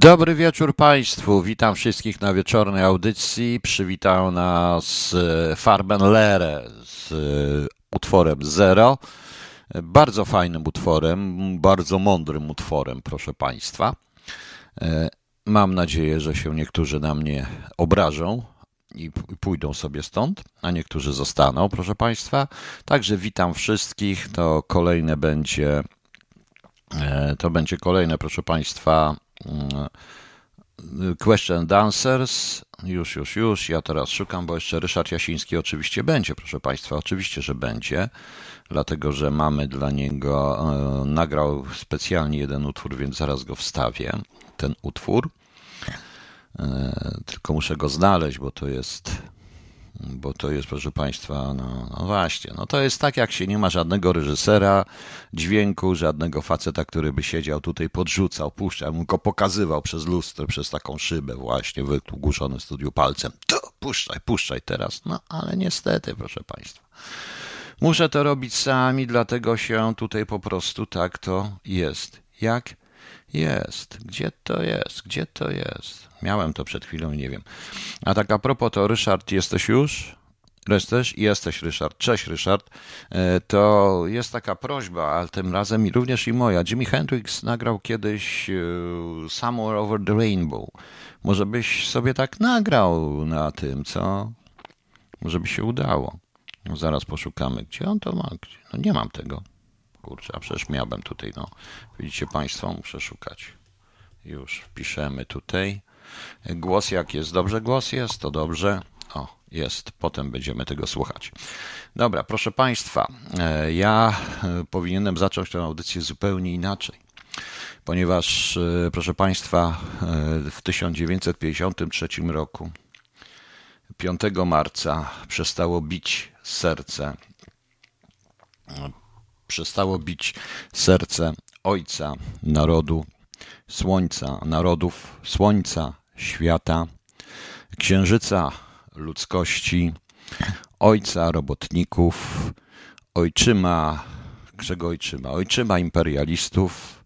Dobry wieczór Państwu. Witam wszystkich na wieczornej audycji. Przywitał nas e, Farben Lere z e, utworem Zero. Bardzo fajnym utworem, bardzo mądrym utworem, proszę Państwa. E, Mam nadzieję, że się niektórzy na mnie obrażą i pójdą sobie stąd, a niektórzy zostaną, proszę Państwa. Także witam wszystkich. To kolejne będzie, to będzie kolejne, proszę Państwa, Question and Answers. Już, już, już. Ja teraz szukam, bo jeszcze Ryszard Jasiński oczywiście będzie, proszę Państwa. Oczywiście, że będzie, dlatego że mamy dla niego, e, nagrał specjalnie jeden utwór, więc zaraz go wstawię. Ten utwór. E, Tylko muszę go znaleźć, bo to jest, bo to jest, proszę Państwa, no, no właśnie, no to jest tak, jak się nie ma żadnego reżysera dźwięku, żadnego faceta, który by siedział tutaj, podrzucał, puszczał, mu go pokazywał przez lustro, przez taką szybę właśnie, wygłuszony w studiu palcem. To puszczaj, puszczaj teraz. No ale niestety, proszę Państwa. Muszę to robić sami, dlatego się tutaj po prostu tak to jest. Jak jest? Gdzie to jest? Gdzie to jest? Miałem to przed chwilą nie wiem. A tak a propos, to Ryszard, jesteś już? Jesteś? Jesteś, Ryszard. Cześć, Ryszard. E, To jest taka prośba, ale tym razem również i moja. Jimi Hendrix nagrał kiedyś e, Somewhere Over the Rainbow. Może byś sobie tak nagrał na tym, co? Może by się udało. Zaraz poszukamy. Gdzie on to ma? No nie mam tego. Kurczę, a przecież miałbym tutaj, no. Widzicie Państwo, muszę szukać. Już wpiszemy tutaj. Głos jak jest? Dobrze głos jest? To dobrze. O, jest. Potem będziemy tego słuchać. Dobra, proszę Państwa, e, ja e, powinienem zacząć tę audycję zupełnie inaczej. Ponieważ, e, proszę Państwa, w 1953 roku 5 marca przestało bić serce, przestało bić serce Ojca Narodu, Słońca, narodów, Słońca, świata, Księżyca ludzkości, Ojca robotników, Ojczyma, czego Ojczyma? Ojczyma imperialistów,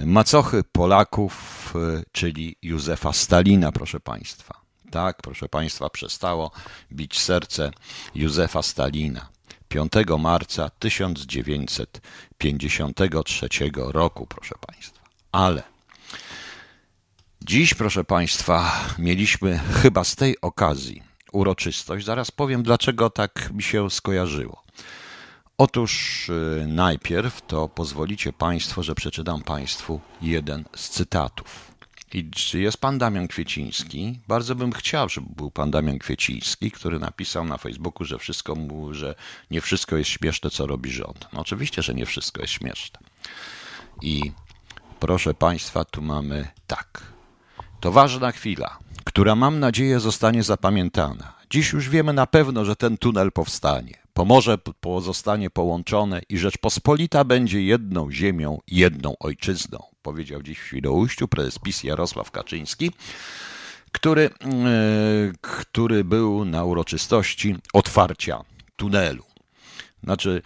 macochy Polaków, czyli Józefa Stalina, proszę Państwa. Tak, proszę Państwa, przestało bić serce Józefa Stalina. 5 marca 1953 roku, proszę Państwa. Ale dziś, proszę Państwa, mieliśmy chyba z tej okazji uroczystość. Zaraz powiem, dlaczego tak mi się skojarzyło. Otóż y, najpierw to pozwolicie Państwo, że przeczytam Państwu jeden z cytatów. I czy jest pan Damian Kwieciński? Bardzo bym chciał, żeby był pan Damian Kwieciński, który napisał na Facebooku, że wszystko mu, że nie wszystko jest śmieszne, co robi rząd. No oczywiście, że nie wszystko jest śmieszne. I proszę Państwa, tu mamy tak. To ważna chwila, która mam nadzieję zostanie zapamiętana. Dziś już wiemy na pewno, że ten tunel powstanie. Pomorze pozostanie połączone i Rzeczpospolita będzie jedną ziemią, jedną ojczyzną, powiedział dziś w Świnoujściu prezes PiS Jarosław Kaczyński, który, e, który był na uroczystości otwarcia tunelu. Znaczy,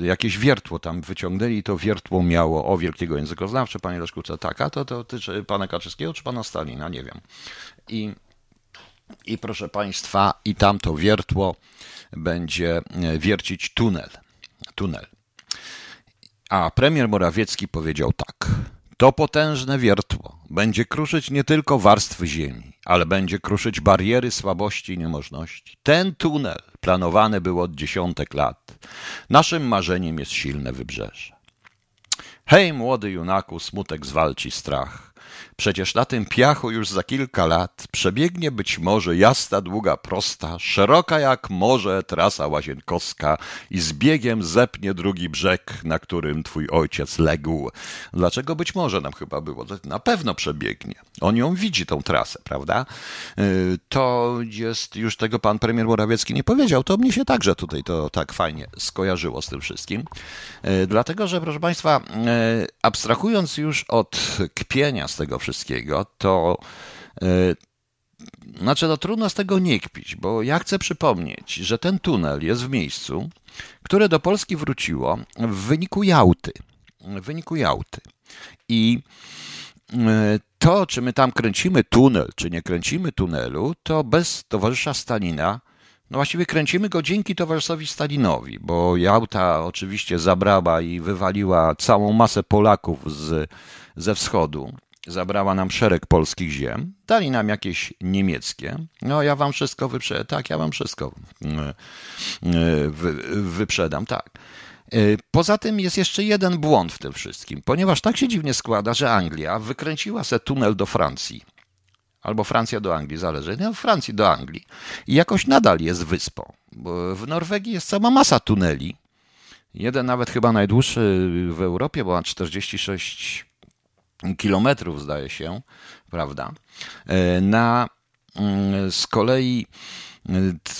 y, jakieś wiertło tam wyciągnęli, to wiertło miało, o wielkiego językoznawcze, panie Leszku, co taka, to, to dotyczy pana Kaczyńskiego czy pana Stalina, nie wiem. I, I proszę państwa, i tamto wiertło będzie e, wiercić tunel. Tunel. A premier Morawiecki powiedział tak. To potężne wiertło będzie kruszyć nie tylko warstwy ziemi, ale będzie kruszyć bariery słabości i niemożności. Ten tunel planowany był od dziesiątek lat. Naszym marzeniem jest silne wybrzeże. Hej, młody junaku, smutek zwalci strach. Przecież na tym piachu już za kilka lat przebiegnie być może jasna, długa, prosta, szeroka jak morze trasa łazienkowska i z biegiem zepnie drugi brzeg, na którym twój ojciec legł. Dlaczego być może nam chyba było? Na pewno przebiegnie. On ją widzi, tą trasę, prawda? Yy, To jest, już tego pan premier Morawiecki nie powiedział, to mnie się także tutaj to tak fajnie skojarzyło z tym wszystkim. Yy, Dlatego, że proszę państwa, yy, abstrahując już od kpienia z tego wszystkiego, to yy, znaczy, no trudno z tego nie kpić, bo ja chcę przypomnieć, że ten tunel jest w miejscu, które do Polski wróciło w wyniku Jałty. W wyniku Jałty. I e, to, czy my tam kręcimy tunel, czy nie kręcimy tunelu, to bez towarzysza Stalina, no właściwie kręcimy go dzięki towarzyszowi Stalinowi, bo Jałta oczywiście zabrała i wywaliła całą masę Polaków z, ze wschodu. Zabrała nam szereg polskich ziem, dali nam jakieś niemieckie. No, ja wam wszystko wyprzedam. Tak, ja wam wszystko wy, wyprzedam, tak. Poza tym jest jeszcze jeden błąd w tym wszystkim, ponieważ tak się dziwnie składa, że Anglia wykręciła se tunel do Francji. Albo Francja do Anglii, zależy. No, Francji do Anglii. I jakoś nadal jest wyspą. W Norwegii jest cała masa tuneli. Jeden nawet chyba najdłuższy w Europie, bo ma 46 kilometrów, zdaje się, prawda? Na, z kolei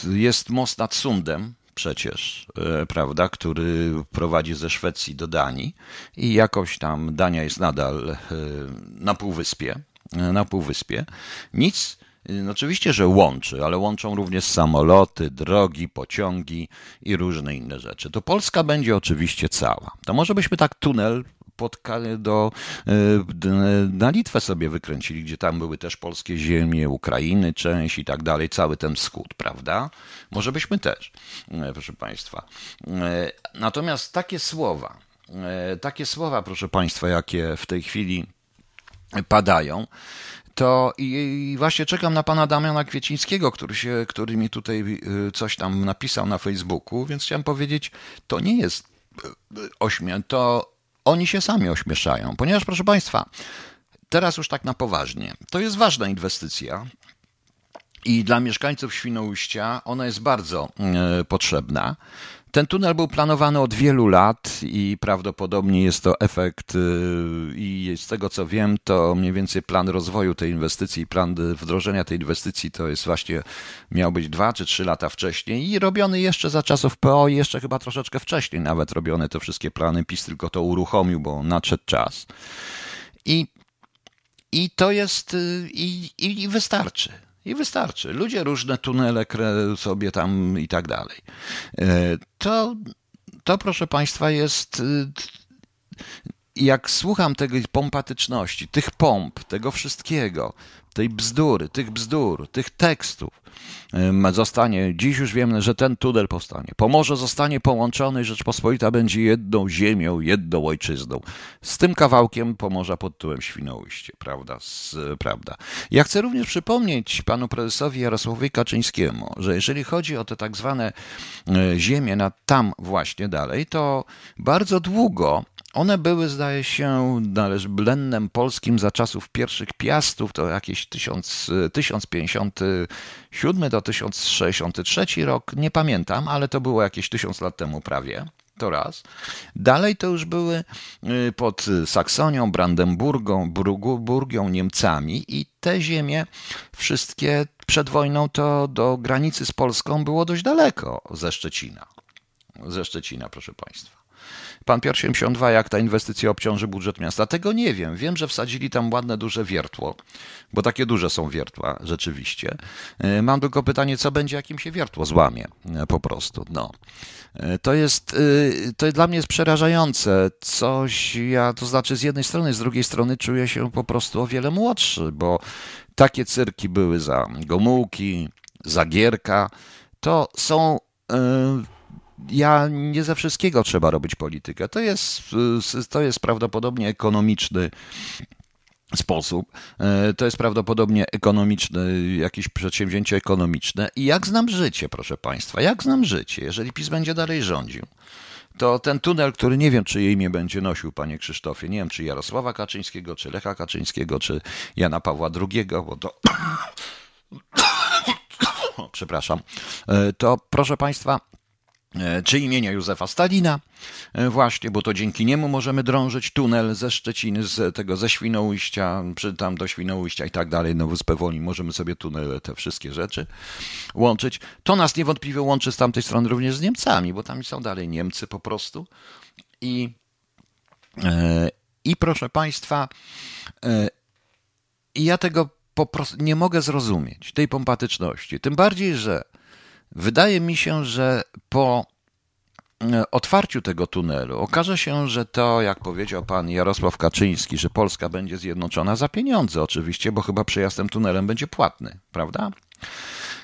jest most nad Sundem, przecież, e, prawda, który prowadzi ze Szwecji do Danii i jakoś tam Dania jest nadal e, na półwyspie, e, na półwyspie. Nic, no oczywiście, że łączy, ale łączą również samoloty, drogi, pociągi i różne inne rzeczy. To Polska będzie oczywiście cała. To może byśmy tak tunel pod, do, na Litwę sobie wykręcili, gdzie tam były też polskie ziemie, Ukrainy, część i tak dalej, cały ten wschód, prawda? Może byśmy też, e, proszę Państwa. E, natomiast takie słowa, e, takie słowa, proszę Państwa, jakie w tej chwili padają, to i, właśnie czekam na pana Damiana Kwiecińskiego, który, się, który mi tutaj coś tam napisał na Facebooku, więc chciałem powiedzieć, to nie jest ośmię, to oni się sami ośmieszają, ponieważ proszę państwa, teraz już tak na poważnie, to jest ważna inwestycja, i dla mieszkańców Świnoujścia ona jest bardzo e, potrzebna. Ten tunel był planowany od wielu lat i prawdopodobnie jest to efekt e, i z tego co wiem, to mniej więcej plan rozwoju tej inwestycji, plan wdrożenia tej inwestycji to jest właśnie miał być dwa czy trzy lata wcześniej i robiony jeszcze za czasów PO i jeszcze chyba troszeczkę wcześniej nawet robione te wszystkie plany. PiS tylko to uruchomił, bo nadszedł czas. I, i to jest e, i, i wystarczy. I wystarczy. Ludzie różne tunele sobie tam i tak dalej. E, to, to proszę Państwa, jest. E, jak słucham tej pompatyczności, tych pomp, tego wszystkiego, tej bzdury, tych bzdur, tych tekstów, zostanie, dziś już wiemy, że ten tunel powstanie. Pomorze zostanie połączony, Rzeczpospolita będzie jedną ziemią, jedną ojczyzną. Z tym kawałkiem Pomorza pod tytułem Świnoujście, prawda? Z, prawda. Ja chcę również przypomnieć panu prezesowi Jarosławowi Kaczyńskiemu, że jeżeli chodzi o te tak zwane e, ziemie na tam właśnie dalej, to bardzo długo one były, zdaje się, blennem polskim za czasów pierwszych piastów, to jakieś 1000, 1057 do 1063 rok, nie pamiętam, ale to było jakieś 1000 lat temu prawie. To raz. Dalej to już były y, pod Saksonią, Brandenburgą, Burgią, Niemcami i te ziemie wszystkie przed wojną to do granicy z Polską było dość daleko ze Szczecina. Ze Szczecina, proszę Państwa pan Piotr 72, jak ta inwestycja obciąży budżet miasta. Tego nie wiem. Wiem, że wsadzili tam ładne, duże wiertło, bo takie duże są wiertła rzeczywiście. E, mam tylko pytanie, co będzie, jak im się wiertło złamie e, po prostu. No. E, to jest, to dla mnie jest przerażające. Coś, ja to znaczy z jednej strony, z drugiej strony czuję się po prostu o wiele młodszy, bo takie cyrki były za Gomułki, za Gierka. To są ja nie ze wszystkiego trzeba robić politykę. To jest, to jest prawdopodobnie ekonomiczny sposób. E, to jest prawdopodobnie ekonomiczne, jakieś przedsięwzięcie ekonomiczne. I jak znam życie, proszę Państwa, jak znam życie, jeżeli PiS będzie dalej rządził, to ten tunel, który nie wiem, czy jej imię będzie nosił, panie Krzysztofie, nie wiem, czy Jarosława Kaczyńskiego, czy Lecha Kaczyńskiego, czy Jana Pawła II, bo to... Przepraszam. E, to proszę Państwa, czy imienia Józefa Stalina, e, właśnie, bo to dzięki niemu możemy drążyć tunel ze Szczeciny, z tego ze Świnoujścia, czy tam do Świnoujścia i tak dalej, no Wyspę Woli, możemy sobie tunele, te wszystkie rzeczy łączyć. To nas niewątpliwie łączy z tamtej strony również z Niemcami, bo tam są dalej Niemcy po prostu. I, e, i proszę Państwa, ja tego po prostu nie mogę zrozumieć, tej pompatyczności. Tym bardziej, że Wydaje mi się, że po e, otwarciu tego tunelu okaże się, że to, jak powiedział pan Jarosław Kaczyński, że Polska będzie zjednoczona za pieniądze oczywiście, bo chyba przejazd tym tunelem będzie płatny, prawda?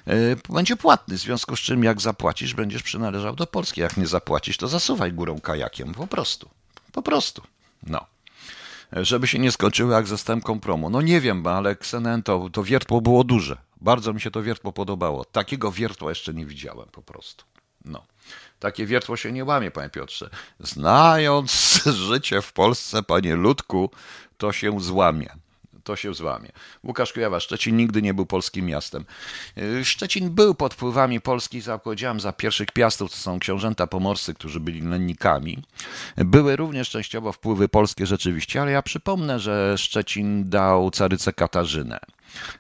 E, będzie płatny, w związku z czym jak zapłacisz, będziesz przynależał do Polski. Jak nie zapłacisz, to zasuwaj górą kajakiem, po prostu. Po prostu. No. Żeby się nie skończyło jak ze stępką promu. No nie wiem, ale Ksenen to, to wiertło było duże. Bardzo mi się to wiertło podobało. Takiego wiertła jeszcze nie widziałem po prostu. No. Takie wiertło się nie łamie, panie Piotrze. Znając życie w Polsce, panie Ludku, to się złamie to się złamie. Łukasz Kujawa, Szczecin nigdy nie był polskim miastem. Y, Szczecin był pod wpływami Polski, za, powiedziałem, za pierwszych piastów, to są książęta pomorscy, którzy byli lennikami. Były również częściowo wpływy polskie rzeczywiście, ale ja przypomnę, że Szczecin dał caryce Katarzynę.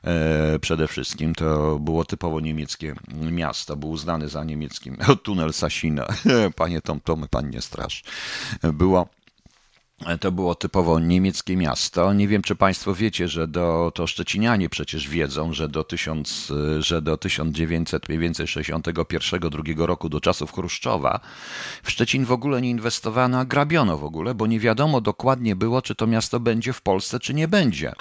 E, przede wszystkim to było typowo niemieckie miasto, był uznany za niemieckim tunel Sasina. Panie Tom Tomy, pan nie strasz. Było to było typowo niemieckie miasto. Nie wiem, czy Państwo wiecie, że do, to Szczecinianie przecież wiedzą, że do, 1000, że do 1961-2 roku, do czasów Chruszczowa, w Szczecin w ogóle nie inwestowano, a grabiono w ogóle, bo nie wiadomo dokładnie było, czy to miasto będzie w Polsce, czy nie będzie.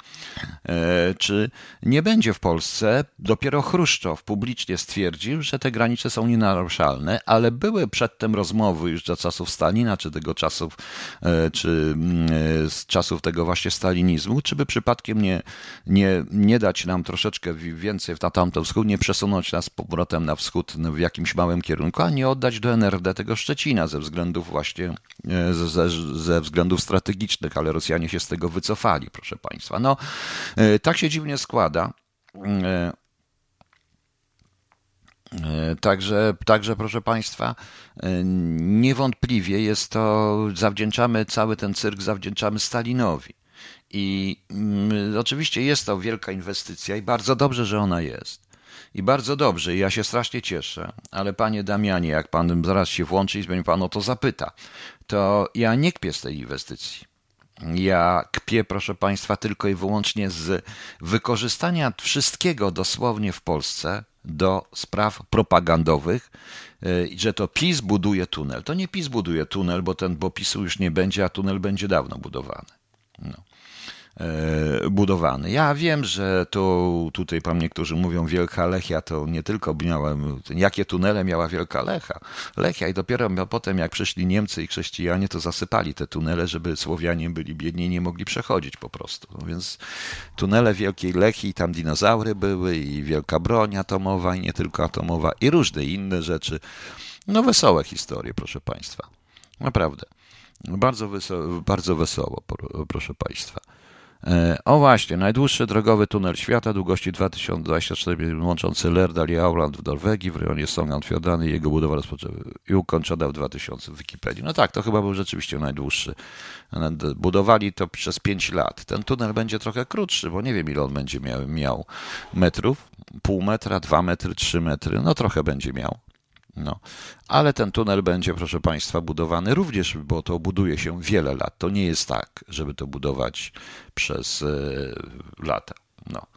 E, czy nie będzie w Polsce. Dopiero Chruszczow publicznie stwierdził, że te granice są nienaruszalne, ale były przedtem rozmowy już za czasów Stalina, czy tego czasów, e, czy z czasów tego właśnie stalinizmu, czy by przypadkiem nie, nie, nie dać nam troszeczkę więcej na tamtą wschód, nie przesunąć nas powrotem na wschód w jakimś małym kierunku, a nie oddać do NRD tego Szczecina ze względów właśnie, e, ze, ze względów strategicznych, ale Rosjanie się z tego wycofali, proszę Państwa. No, e, tak się dziwnie składa, także, także, proszę Państwa, e, niewątpliwie jest to, zawdzięczamy cały ten cyrk, zawdzięczamy Stalinowi. I mm, oczywiście jest to wielka inwestycja i bardzo dobrze, że ona jest. I bardzo dobrze, i ja się strasznie cieszę, ale panie Damianie, jak pan zaraz się włączy i będzie pan o to zapyta, to ja nie kpię z tej inwestycji. Ja kpię, proszę Państwa, tylko i wyłącznie z wykorzystania wszystkiego dosłownie w Polsce do spraw propagandowych, y, że to PiS buduje tunel. To nie PiS buduje tunel, bo ten, bo PiSu już nie będzie, a tunel będzie dawno budowany. No. E, budowany. Ja wiem, że to tutaj pan niektórzy mówią Wielka Lechia, to nie tylko miałem, jakie tunele miała Wielka Lecha, Lechia i dopiero potem jak przyszli Niemcy i chrześcijanie, to zasypali te tunele, żeby Słowianie byli biedni i nie mogli przechodzić po prostu. No więc tunele Wielkiej Lechii, tam dinozaury były i wielka broń atomowa i nie tylko atomowa i różne inne rzeczy. No wesołe historie, proszę państwa. Naprawdę. Bardzo, wesoło, bardzo wesoło, proszę państwa. E, o właśnie, najdłuższy drogowy tunel świata długości 2024 łączący Lerdal i Auland w Norwegii w rejonie Sogndal-Fjordany. Jego budowa rozpoczęła i ukończona w 2000 w Wikipedii. No tak, to chyba był rzeczywiście najdłuższy. Budowali to przez 5 lat. Ten tunel będzie trochę krótszy, bo nie wiem ile on będzie miał, miał metrów. Pół metra, dwa metry, trzy metry. No trochę będzie miał. No, ale ten tunel będzie, proszę Państwa, budowany również, bo to buduje się wiele lat. To nie jest tak, żeby to budować przez e, lata. No.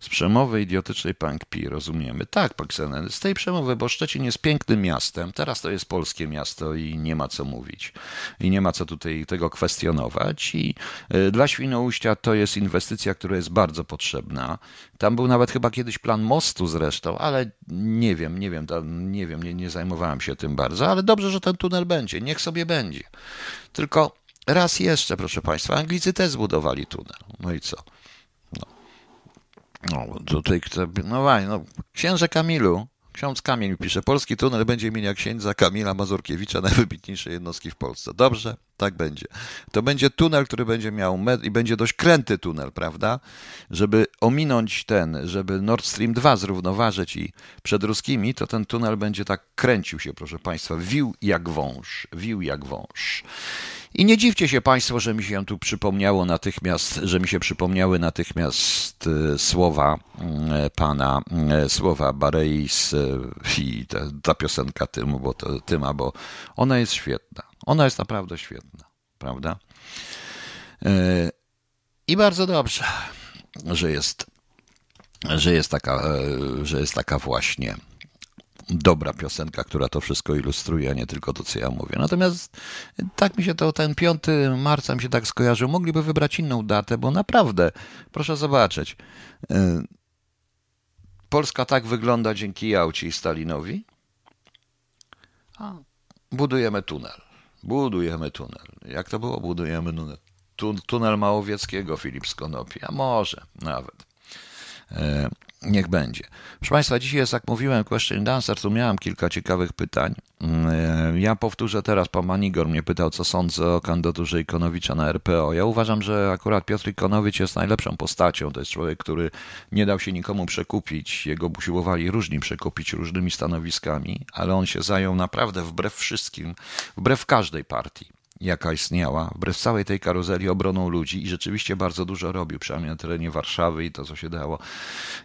Z przemowy idiotycznej pan kpi, rozumiemy. Tak, pan Ksenen, z tej przemowy, bo Szczecin jest pięknym miastem, teraz to jest polskie miasto i nie ma co mówić. I nie ma co tutaj tego kwestionować. I e, dla Świnoujścia to jest inwestycja, która jest bardzo potrzebna. Tam był nawet chyba kiedyś plan mostu zresztą, ale nie wiem, nie wiem, nie wiem, nie, nie zajmowałem się tym bardzo, ale dobrze, że ten tunel będzie, niech sobie będzie. Tylko raz jeszcze, proszę Państwa, Anglicy też zbudowali tunel. No i co? No, tutaj, no właśnie, no, księże Kamilu, ksiądz Kamil pisze, polski tunel będzie imienia księdza Kamila Mazurkiewicza, najwybitniejszej jednostki w Polsce. Dobrze, tak będzie. To będzie tunel, który będzie miał metr i będzie dość kręty tunel, prawda? Żeby ominąć ten, żeby Nord Stream 2 zrównoważyć i przed ruskimi, to ten tunel będzie tak kręcił się, proszę Państwa, wił jak wąż, wił jak wąż. I nie dziwcie się Państwo, że mi się tu przypomniało natychmiast, że mi się przypomniały natychmiast e, słowa e, pana, e, słowa Bareis i ta, ta piosenka Tymu, bo to, Tyma, bo ona jest świetna. Ona jest naprawdę świetna, prawda? I bardzo dobrze, że jest, że jest taka, że jest taka właśnie dobra piosenka, która to wszystko ilustruje, a nie tylko to, co ja mówię. Natomiast tak mi się to, ten 5 marca mi się tak skojarzył. Mogliby wybrać inną datę, bo naprawdę, proszę zobaczyć, e, Polska tak wygląda dzięki Jałci i Stalinowi. Budujemy tunel. Budujemy tunel. Jak to było? Budujemy tunel. Tunel Małowieckiego, Filip Skonopi, a może nawet. E, niech będzie. Proszę Państwa, dzisiaj jest, jak mówiłem, Question Dancer, tu miałem kilka ciekawych pytań. Mm, ja powtórzę teraz, pan Manigor mnie pytał, co sądzę o kandydaturze Ikonowicza na RPO. Ja uważam, że akurat Piotr Ikonowicz jest najlepszą postacią. To jest człowiek, który nie dał się nikomu przekupić. Jego usiłowali różni przekupić różnymi stanowiskami, ale on się zajął naprawdę wbrew wszystkim, wbrew każdej partii jaka istniała, wbrew całej tej karuzeli obroną ludzi i rzeczywiście bardzo dużo robił, przynajmniej na terenie Warszawy i to, co się dało.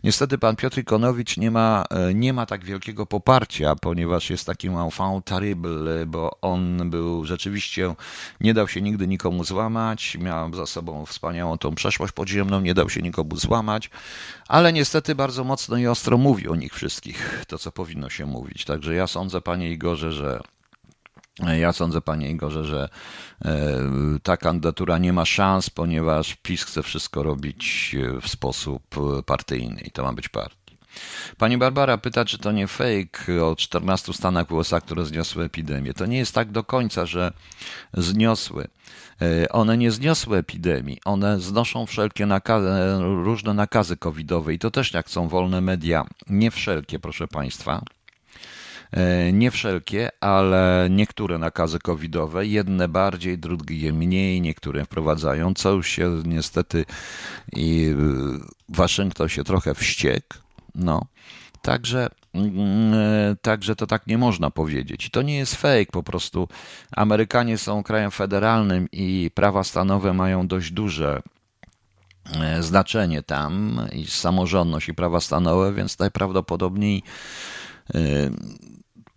Niestety pan Piotr Ikonowicz nie ma, e, nie ma tak wielkiego poparcia, ponieważ jest takim enfant terrible, bo on był rzeczywiście, nie dał się nigdy nikomu złamać, miał za sobą wspaniałą tą przeszłość podziemną, nie dał się nikomu złamać, ale niestety bardzo mocno i ostro mówi o nich wszystkich, to co powinno się mówić. Także ja sądzę, panie Igorze, że ja sądzę, panie Igorze, że e, ta kandydatura nie ma szans, ponieważ PiS chce wszystko robić w sposób partyjny i to ma być partii. Pani Barbara pyta, czy to nie fake o 14 stanach USA, które zniosły epidemię. To nie jest tak do końca, że zniosły. E, one nie zniosły epidemii, one znoszą wszelkie nakazy, różne nakazy covidowe i to też jak są wolne media, nie wszelkie, proszę Państwa. E, nie wszelkie, ale niektóre nakazy covidowe, jedne bardziej, drugie mniej, niektóre wprowadzają, co się niestety i Waszyngton się trochę wściekł. No. Także, mm, e, także to tak nie można powiedzieć. I to nie jest fake, po prostu Amerykanie są krajem federalnym i prawa stanowe mają dość duże e, znaczenie tam i samorządność i prawa stanowe, więc najprawdopodobniej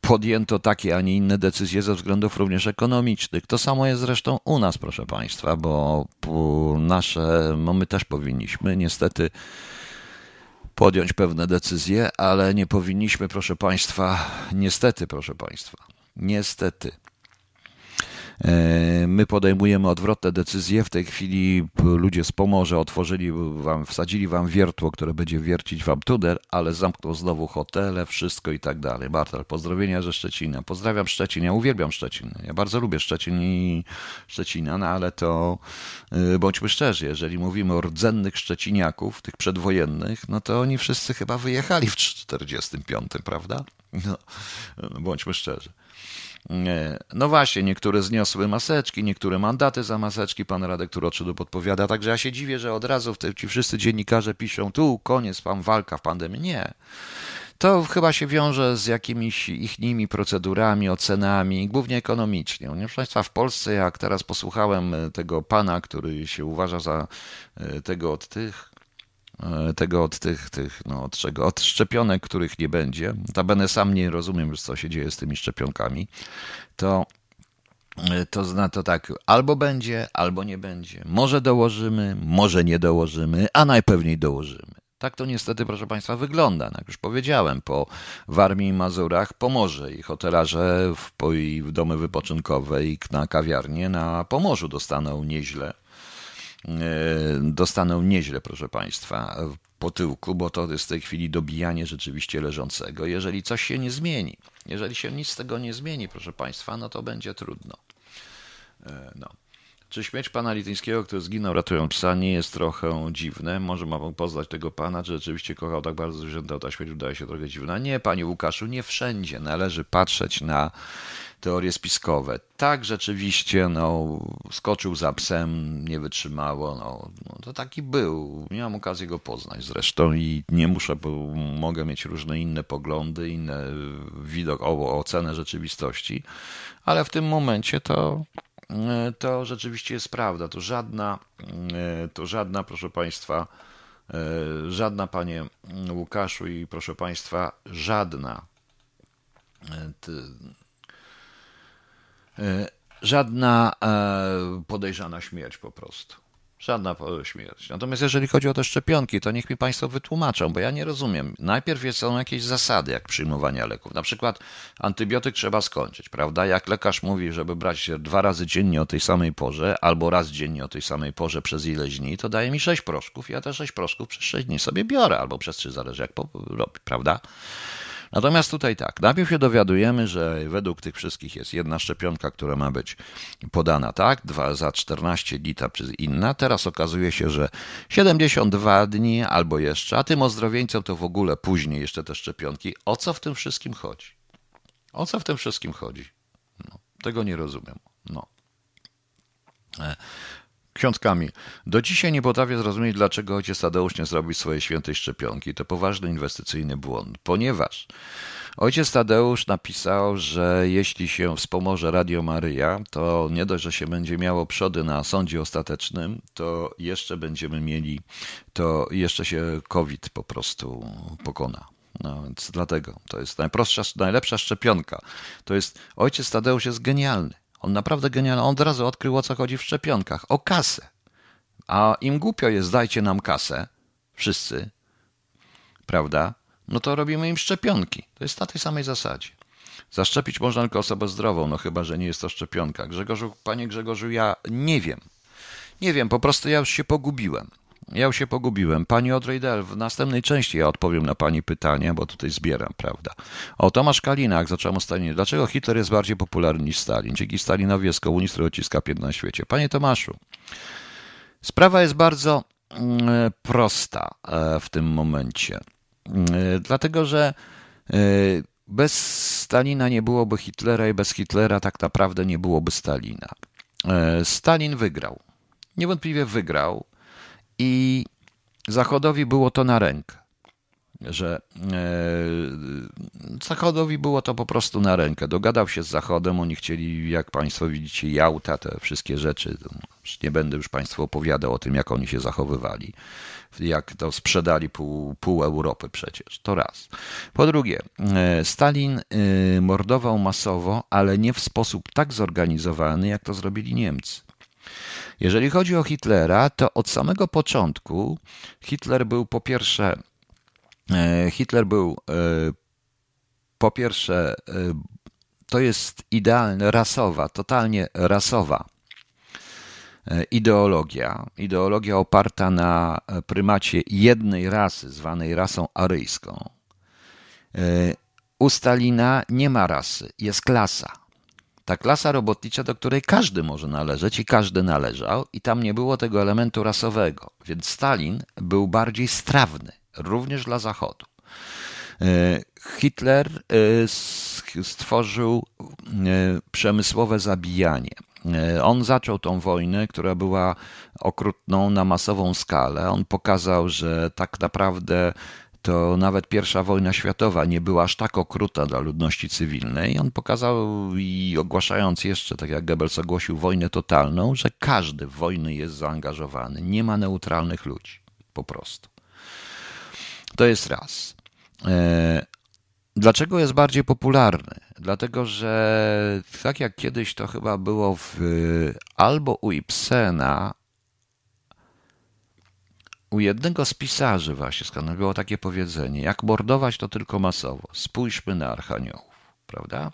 podjęto takie, a nie inne decyzje ze względów również ekonomicznych. To samo jest zresztą u nas, proszę Państwa, bo nasze, no my też powinniśmy niestety podjąć pewne decyzje, ale nie powinniśmy, proszę Państwa, niestety, proszę Państwa, niestety my podejmujemy odwrotne decyzje. W tej chwili ludzie z Pomorza otworzyli wam, wsadzili wam wiertło, które będzie wiercić wam tunel, ale zamkną znowu hotele, wszystko i tak dalej. Bartel, pozdrowienia ze Szczecina. Pozdrawiam Szczecin, ja uwielbiam Szczecin. Ja bardzo lubię Szczecin i Szczecina, no ale to e, bądźmy szczerzy, jeżeli mówimy o rdzennych Szczeciniaków, tych przedwojennych, no to oni wszyscy chyba wyjechali w 1945, prawda? No, no bądźmy szczerzy. No właśnie, niektóre zniosły maseczki, niektóre mandaty za maseczki. Pan Radek Turoczydu podpowiada. Także ja się dziwię, że od razu ci wszyscy dziennikarze piszą tu koniec, pan walka w pandemii. Nie. To chyba się wiąże z jakimiś ichnymi procedurami, ocenami, głównie ekonomicznie. Proszę Państwa, w Polsce, jak teraz posłuchałem tego pana, który się uważa za e, tego od tych, tego od tych, tych no od czego, od szczepionek, których nie będzie. Tabene sam nie rozumiem już, co się dzieje z tymi szczepionkami. To e, to zna to tak, albo będzie, albo nie będzie. Może dołożymy, może nie dołożymy, a najpewniej dołożymy. Tak to niestety, proszę Państwa, wygląda. Jak już powiedziałem, po Warmii i Mazurach Pomorze i hotelarze w, w domy wypoczynkowe i na kawiarnie na Pomorzu dostaną nieźle E, dostaną nieźle, proszę Państwa, po tyłku, bo to jest w tej chwili dobijanie rzeczywiście leżącego. Jeżeli coś się nie zmieni, jeżeli się nic z tego nie zmieni, proszę Państwa, no to będzie trudno. E, no. Czy śmierć pana Lityńskiego, który zginął ratując psa, nie jest trochę dziwne? Może ma pan poznać tego pana, czy rzeczywiście kochał tak bardzo zwierzęta, ta śmierć wydaje się trochę dziwna? Nie, panie Łukaszu, nie wszędzie należy patrzeć na teorie spiskowe. Tak, rzeczywiście, no, skoczył za psem, nie wytrzymało, no, no, to taki był. Miałem okazję go poznać zresztą i nie muszę, bo mogę mieć różne inne poglądy, inne widok, ocenę rzeczywistości, ale w tym momencie to, to rzeczywiście jest prawda. To żadna, to żadna, proszę Państwa, żadna, panie Łukaszu i proszę Państwa, żadna E, żadna e, podejrzana śmierć po prostu. Żadna śmierć. Natomiast jeżeli chodzi o te szczepionki, to niech mi Państwo wytłumaczą, bo ja nie rozumiem. Najpierw są jakieś zasady, jak przyjmowania leków. Na przykład antybiotyk trzeba skończyć, prawda? Jak lekarz mówi, żeby brać dwa razy dziennie o tej samej porze, albo raz dziennie o tej samej porze przez ileś dni, to daje mi sześć proszków. Ja te sześć proszków przez sześć dni sobie biorę, albo przez trzy, zależy jak robi, prawda? Natomiast tutaj tak, najpierw się dowiadujemy, że według tych wszystkich jest jedna szczepionka, która ma być podana tak, dwa, za 14 dni ta przez inna. Teraz okazuje się, że 72 dni albo jeszcze, a tym ozdrowieńcom to w ogóle później jeszcze te szczepionki. O co w tym wszystkim chodzi? O co w tym wszystkim chodzi? No, tego nie rozumiem. No. Ksiądz Kamil, do dzisiaj nie potrafię zrozumieć, dlaczego ojciec Tadeusz nie zrobił swojej świętej szczepionki. To poważny inwestycyjny błąd, ponieważ ojciec Tadeusz napisał, że jeśli się wspomoże Radio Maryja, to nie dość, że się będzie miało przody na sądzie ostatecznym, to jeszcze będziemy mieli, to jeszcze się COVID po prostu pokona. No więc dlatego to jest najprostsza, najlepsza szczepionka. To jest, ojciec Tadeusz jest genialny. On naprawdę genialny. On od razu odkrył o co chodzi w szczepionkach. O kasę. A im głupio jest, dajcie nam kasę, wszyscy, prawda? No to robimy im szczepionki. To jest na tej samej zasadzie. Zaszczepić można tylko osobę zdrową, no chyba, że nie jest to szczepionka. Grzegorzu, panie Grzegorzu, ja nie wiem. Nie wiem, po prostu ja już się pogubiłem. Ja już się pogubiłem. Pani Odrejdel, w następnej części ja odpowiem na Pani pytanie, bo tutaj zbieram, prawda. O, Tomasz Kalinak, zacząłem o Stalinie. Dlaczego Hitler jest bardziej popularny niż Stalin? Dzięki Stalinowi jest komunist, który odciska pięt na świecie. Panie Tomaszu, sprawa jest bardzo mm, prosta e, w tym momencie. Mm, e, dlatego, że e, bez Stalina nie byłoby Hitlera i bez Hitlera tak naprawdę nie byłoby Stalina. Stalin wygrał. Niewątpliwie wygrał i Zachodowi było to na rękę, że e, Zachodowi było to po prostu na rękę. Dogadał się z Zachodem, oni chcieli, jak Państwo widzicie, Jałta, te wszystkie rzeczy. Nie będę już Państwu opowiadał o tym, jak oni się zachowywali, jak to sprzedali pół, pół Europy przecież. To raz. Po drugie, e, Stalin e, mordował masowo, ale nie w sposób tak zorganizowany, jak to zrobili Niemcy. Jeżeli chodzi o Hitlera, to od samego początku Hitler był po pierwsze e, Hitler był e, po pierwsze e, to jest idealna rasowa, totalnie rasowa ideologia, ideologia oparta na prymacie jednej rasy, zwanej rasą aryjską. U Stalina nie ma rasy, jest klasa. Ta klasa robotnicza, do której każdy może należeć i każdy należał, i tam nie było tego elementu rasowego, więc Stalin był bardziej strawny, również dla Zachodu. E, Hitler e, stworzył e, przemysłowe zabijanie. On zaczął tą wojnę, która była okrutną na masową skalę. On pokazał, że tak naprawdę to nawet pierwsza wojna światowa nie była aż tak okruta dla ludności cywilnej. On pokazał i ogłaszając jeszcze, tak jak Goebbels ogłosił wojnę totalną, że każdy w wojny jest zaangażowany. Nie ma neutralnych ludzi. Po prostu. To jest raz. E, dlaczego jest bardziej popularny? Dlatego, że tak jak kiedyś to chyba było w, albo u Ibsena, u jednego z pisarzy właśnie skanowało takie powiedzenie, jak mordować to tylko masowo. Spójrzmy na archaniołów, prawda?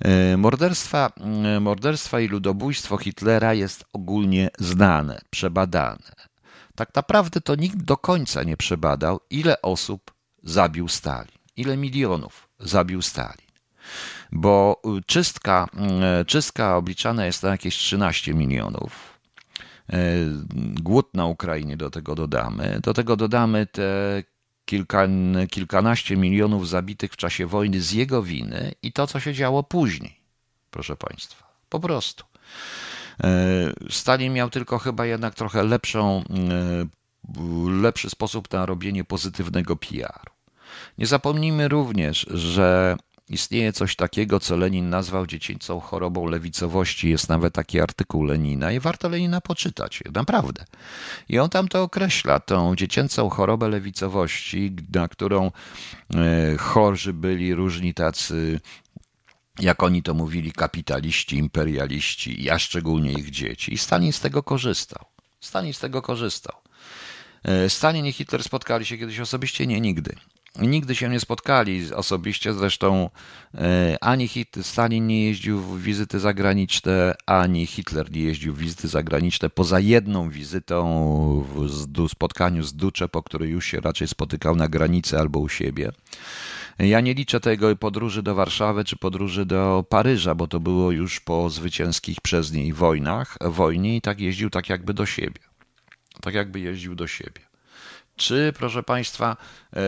E, morderstwa, e, morderstwa i ludobójstwo Hitlera jest ogólnie znane, przebadane. Tak naprawdę to nikt do końca nie przebadał, ile osób zabił Stalin, ile milionów zabił Stalin. Bo czystka, e, czystka obliczana jest na jakieś 13 milionów głód na Ukrainie do tego dodamy. Do tego dodamy te kilka, kilkanaście milionów zabitych w czasie wojny z jego winy i to, co się działo później, proszę Państwa. Po prostu. E, Stalin miał tylko chyba jednak trochę lepszą, e, lepszy sposób na robienie pozytywnego PR-u. Nie zapomnijmy również, że Istnieje coś takiego, co Lenin nazwał dziecięcą chorobą lewicowości. Jest nawet taki artykuł Lenina i warto Lenina poczytać, naprawdę. I on tam to określa, tą dziecięcą chorobę lewicowości, na którą e, chorzy byli różni tacy jak oni to mówili, kapitaliści, imperialiści, a szczególnie ich dzieci. I Stalin z tego korzystał. Stalin z tego korzystał. E, Stalin i Hitler spotkali się kiedyś osobiście? Nie, nigdy. Nigdy się nie spotkali osobiście, zresztą e, ani Hitler, Stalin nie jeździł w wizyty zagraniczne, ani Hitler nie jeździł w wizyty zagraniczne, poza jedną wizytą w spotkaniu z Ducze, po której już się raczej spotykał na granicy albo u siebie. Ja nie liczę tego podróży do Warszawy czy podróży do Paryża, bo to było już po zwycięskich przez niej wojnach, wojnie i tak jeździł tak jakby do siebie. Tak jakby jeździł do siebie. Czy, proszę Państwa, e,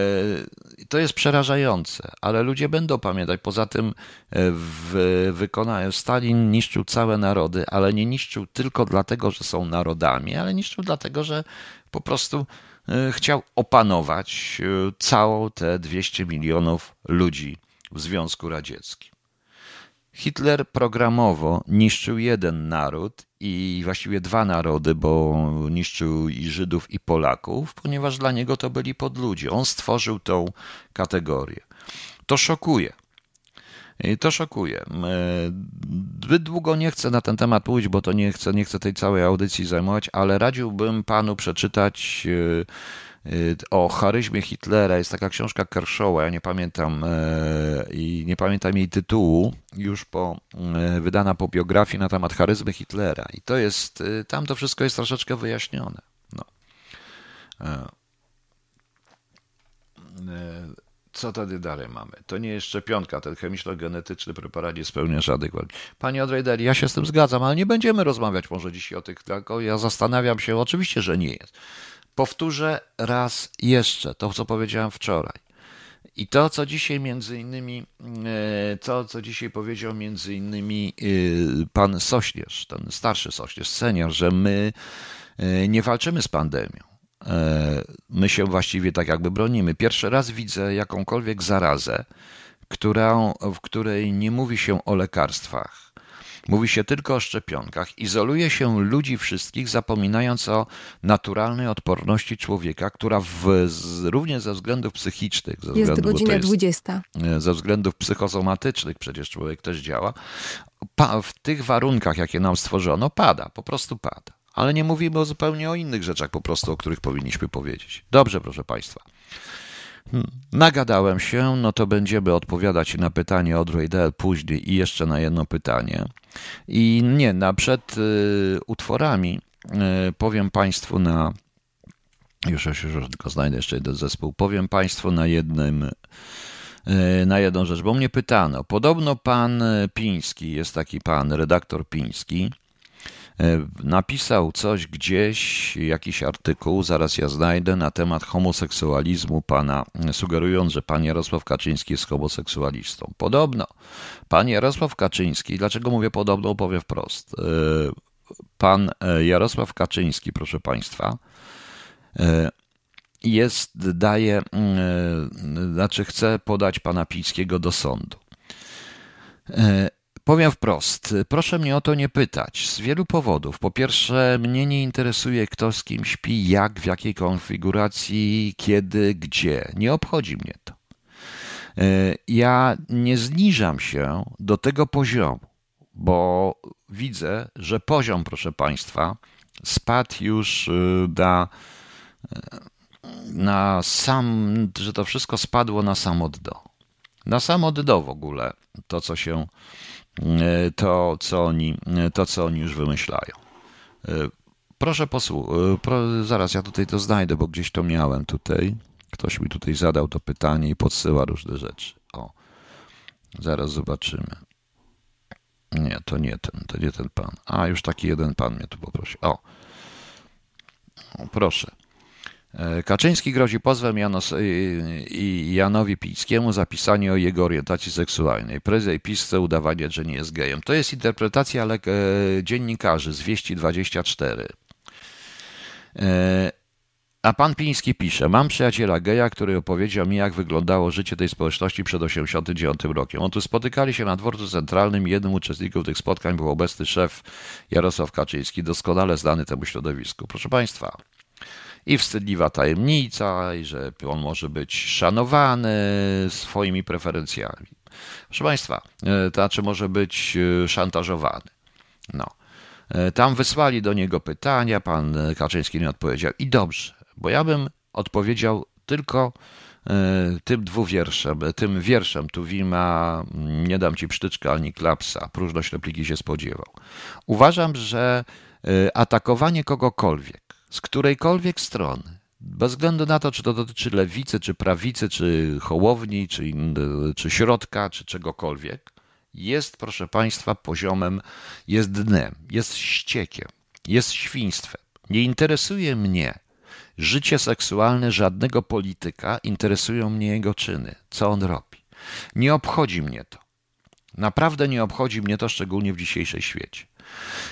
to jest przerażające, ale ludzie będą pamiętać. Poza tym e, w wykonaniu Stalin niszczył całe narody, ale nie niszczył tylko dlatego, że są narodami, ale niszczył dlatego, że po prostu e, chciał opanować całą te 200 milionów ludzi w Związku Radzieckim. Hitler programowo niszczył jeden naród i właściwie dwa narody, bo niszczył i Żydów, i Polaków, ponieważ dla niego to byli podludzie. On stworzył tą kategorię. To szokuje. To szokuje. Zbyt długo nie chcę na ten temat mówić, bo to nie chcę, nie chcę tej całej audycji zajmować, ale radziłbym panu przeczytać Y, o charyzmie Hitlera. Jest taka książka Kershawa, ja nie pamiętam e, i nie pamiętam jej tytułu, już po e, wydana po biografii na temat charyzmy Hitlera. I to jest, y, tam to wszystko jest troszeczkę wyjaśnione. No. E, co wtedy dalej mamy? To nie jest szczepionka, ten chemiczno-genetyczny preparat nie spełnia żadnych warunków. Panie Odrejdeli, ja się z tym zgadzam, ale nie będziemy rozmawiać może dzisiaj o tych, tylko ja zastanawiam się, oczywiście, że nie jest. Powtórzę raz jeszcze to, co powiedziałem wczoraj. I to, co dzisiaj między innymi, e, to, co dzisiaj powiedział między innymi e, pan Sośnierz, ten starszy Sośnierz, senior, że my e, nie walczymy z pandemią. My się właściwie tak jakby bronimy. Pierwszy raz widzę jakąkolwiek zarazę, która, w której nie mówi się o lekarstwach, Mówi się tylko o szczepionkach, izoluje się ludzi wszystkich, zapominając o naturalnej odporności człowieka, która w, z, również ze względów psychicznych, ze jest względu, godzina jest, 20. E, ze względów psychosomatycznych przecież człowiek też działa, pa, w tych warunkach, jakie nam stworzono, pada, po prostu pada. Ale nie mówimy o zupełnie o innych rzeczach po prostu, o których powinniśmy powiedzieć. Dobrze, proszę Państwa. Nagadałem się, no to będziemy odpowiadać na pytanie od Dell później i jeszcze na jedno pytanie. I nie, na przed y, utworami y, powiem Państwu na. Już, już, już tylko znajdę jeszcze jeden zespół. Powiem Państwu na jednym. Y, na jedną rzecz, bo mnie pytano. Podobno pan Piński, jest taki pan, redaktor Piński, napisał coś gdzieś, jakiś artykuł, zaraz ja znajdę, na temat homoseksualizmu pana, sugerując, że pan Jarosław Kaczyński jest homoseksualistą. Podobno pan Jarosław Kaczyński, dlaczego mówię podobno, powiem wprost. E, pan e, Jarosław Kaczyński, proszę państwa, jest, daje, znaczy chce podać pana Pińskiego do sądu. Powiem wprost, proszę mnie o to nie pytać z wielu powodów. Po pierwsze, mnie nie interesuje, kto z kim śpi, jak, w jakiej konfiguracji, kiedy, gdzie. Nie obchodzi mnie to. E, ja nie zniżam się do tego poziomu, bo widzę, że poziom, proszę Państwa, spadł już e, na, e, na sam, że to wszystko spadło na samo dno. Na samo dno w ogóle to, co się to, co oni, e, to, co oni już wymyślają. E, proszę posłuchać, pro, zaraz ja tutaj to znajdę, bo gdzieś to miałem tutaj. Ktoś mi tutaj zadał to pytanie i podsyła różne rzeczy. O, zaraz zobaczymy. Nie, to nie ten, to nie ten pan. A, już taki jeden pan mnie tu poprosił. O, o proszę. E, Kaczyński grozi pozwem Janos, Janowi Pińskiemu za pisanie o jego orientacji seksualnej. Prezydent PiS chce udawać, że nie jest gejem. To jest interpretacja le- dziennikarzy z Wieści 24. E, a pan Piński pisze, mam przyjaciela geja, który opowiedział mi, jak wyglądało życie tej społeczności przed 1989 rokiem. Otóż spotykali się na dworcu centralnym i jednym uczestników tych spotkań był obecny szef Jarosław Kaczyński, doskonale znany temu środowisku. Proszę Państwa, i wstydliwa tajemnica, i że on może być szanowany swoimi preferencjami. Proszę Państwa, e, to znaczy może być e, szantażowany. No. E, tam wysłali do niego pytania, pan Kaczyński nie odpowiedział. I dobrze, bo ja bym odpowiedział tylko tym dwuwierszem, tym wierszem tu Wima, nie dam ci psztyczka ani klapsa, próżność repliki się spodziewał. Uważam, że atakowanie kogokolwiek, z którejkolwiek strony, bez względu na to, czy to dotyczy lewicy, czy prawicy, czy hołowni, czy, czy środka, czy czegokolwiek, jest, proszę Państwa, poziomem, jest dnem, jest ściekiem, jest świństwem. Nie interesuje mnie życie seksualne żadnego polityka, interesują mnie jego czyny, co on robi. Nie obchodzi mnie to. Naprawdę nie obchodzi mnie to, szczególnie w dzisiejszym świecie.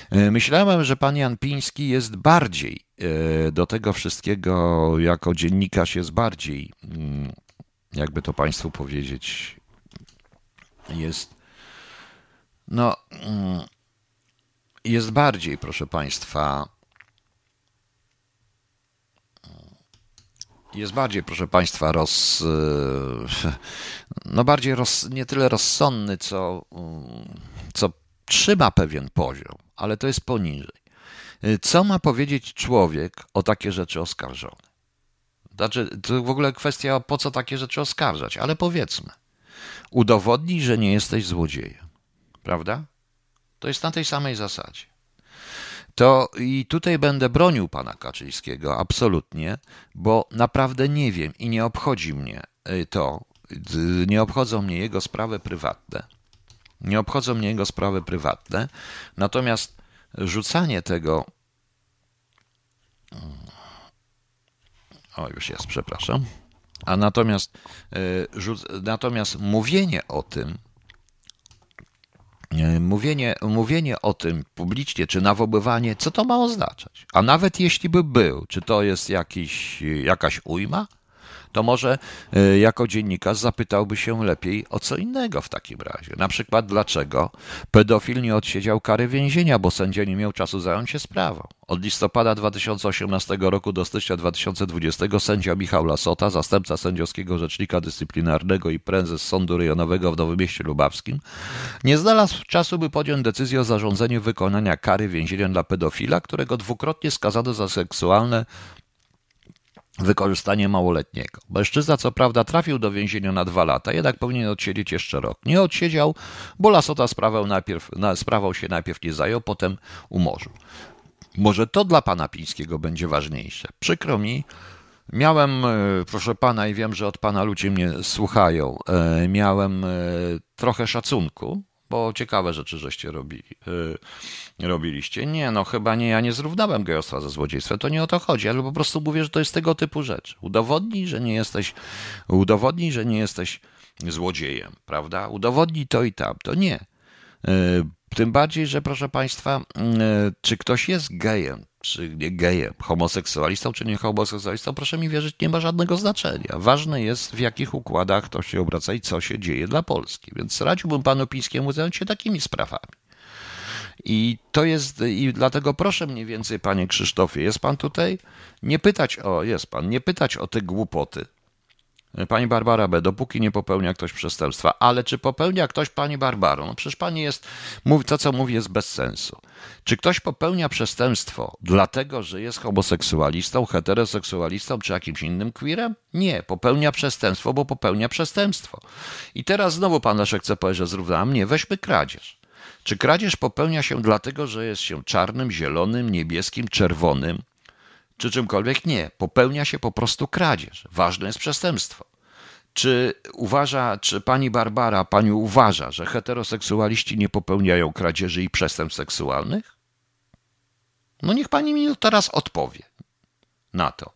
E, myślałem, że pan Jan Piński jest bardziej e, do tego wszystkiego, jako dziennikarz jest bardziej, mm, jakby to państwu powiedzieć, jest no, mm, jest bardziej, proszę Państwa, jest bardziej, proszę Państwa, roz, no bardziej roz, nie tyle rozsądny, co, co trzyma pewien poziom, ale to jest poniżej. Co ma powiedzieć człowiek o takie rzeczy oskarżony? Znaczy, to w ogóle kwestia, po co takie rzeczy oskarżać, ale powiedzmy, udowodnij, że nie jesteś złodziejem prawda? To jest na tej samej zasadzie. To i tutaj będę bronił pana Kaczyńskiego, absolutnie, bo naprawdę nie wiem i nie obchodzi mnie y, to, y, nie obchodzą mnie jego sprawy prywatne. Nie obchodzą mnie jego sprawy prywatne. Natomiast rzucanie tego. O, już jest, przepraszam. A natomiast, y, natomiast mówienie o tym, E, mówienie, mówienie o tym publicznie, czy nawoływanie, co to ma oznaczać? A nawet jeśli by był, czy to jest jakiś, jakaś ujma? To może e, jako dziennikarz zapytałby się lepiej o co innego w takim razie. Na przykład dlaczego pedofil nie odsiedział kary więzienia, bo sędzia nie miał czasu zająć się sprawą. Od listopada 2018 roku do stycznia 2020 sędzia Michał Lasota, zastępca sędziowskiego rzecznika dyscyplinarnego i prezes Sądu Rejonowego w Nowym Mieście Lubawskim, nie znalazł czasu, by podjąć decyzję o zarządzeniu wykonania kary więzienia dla pedofila, którego dwukrotnie skazano za seksualne wykorzystanie małoletniego. Mężczyzna co prawda trafił do więzienia na dwa lata, jednak powinien odsiedzieć jeszcze rok. Nie odsiedział, bo Lasota sprawę, najpierw, na, sprawą się najpierw nie zajął, potem umorzył. Może to dla pana Pińskiego będzie ważniejsze. Przykro mi, miałem, e, proszę pana, i wiem, że od pana ludzie mnie słuchają, e, miałem e, trochę szacunku bo ciekawe rzeczy żeście robili, yy, robiliście. Nie, no chyba nie, ja nie zrównałem gejostwa ze złodziejstwem, to nie o to chodzi, ale po prostu mówię, że to jest tego typu rzecz. Udowodnij, że nie jesteś, udowodnij, że nie jesteś złodziejem, prawda? Udowodnij to i tam, to nie. Yy, tym bardziej, że proszę Państwa, yy, czy ktoś jest gejem, czy gejem, homoseksualistą, czy nie homoseksualistą, proszę mi wierzyć, nie ma żadnego znaczenia. Ważne jest, w jakich układach to się obraca i co się dzieje dla Polski. Więc radziłbym panu Pińskiemu zająć się takimi sprawami. I to jest, i dlatego proszę mniej więcej, panie Krzysztofie, jest pan tutaj? Nie pytać o, jest pan, nie pytać o te głupoty, Pani Barbara B., dopóki nie popełnia ktoś przestępstwa. Ale czy popełnia ktoś, Pani Barbaro? No przecież Pani jest, mówi, to co mówi jest bez sensu. Czy ktoś popełnia przestępstwo dlatego, że jest homoseksualistą, heteroseksualistą czy jakimś innym queerem? Nie, popełnia przestępstwo, bo popełnia przestępstwo. I teraz znowu Pan Leszek chce powiedzieć, że zrównam. Nie, weźmy kradzież. Czy kradzież popełnia się dlatego, że jest się czarnym, zielonym, niebieskim, czerwonym, czy czymkolwiek. Nie, popełnia się po prostu kradzież. Ważne jest przestępstwo. Czy uważa, czy pani Barbara, pani uważa, że heteroseksualiści nie popełniają kradzieży i przestępstw seksualnych? No niech pani mi teraz odpowie na to.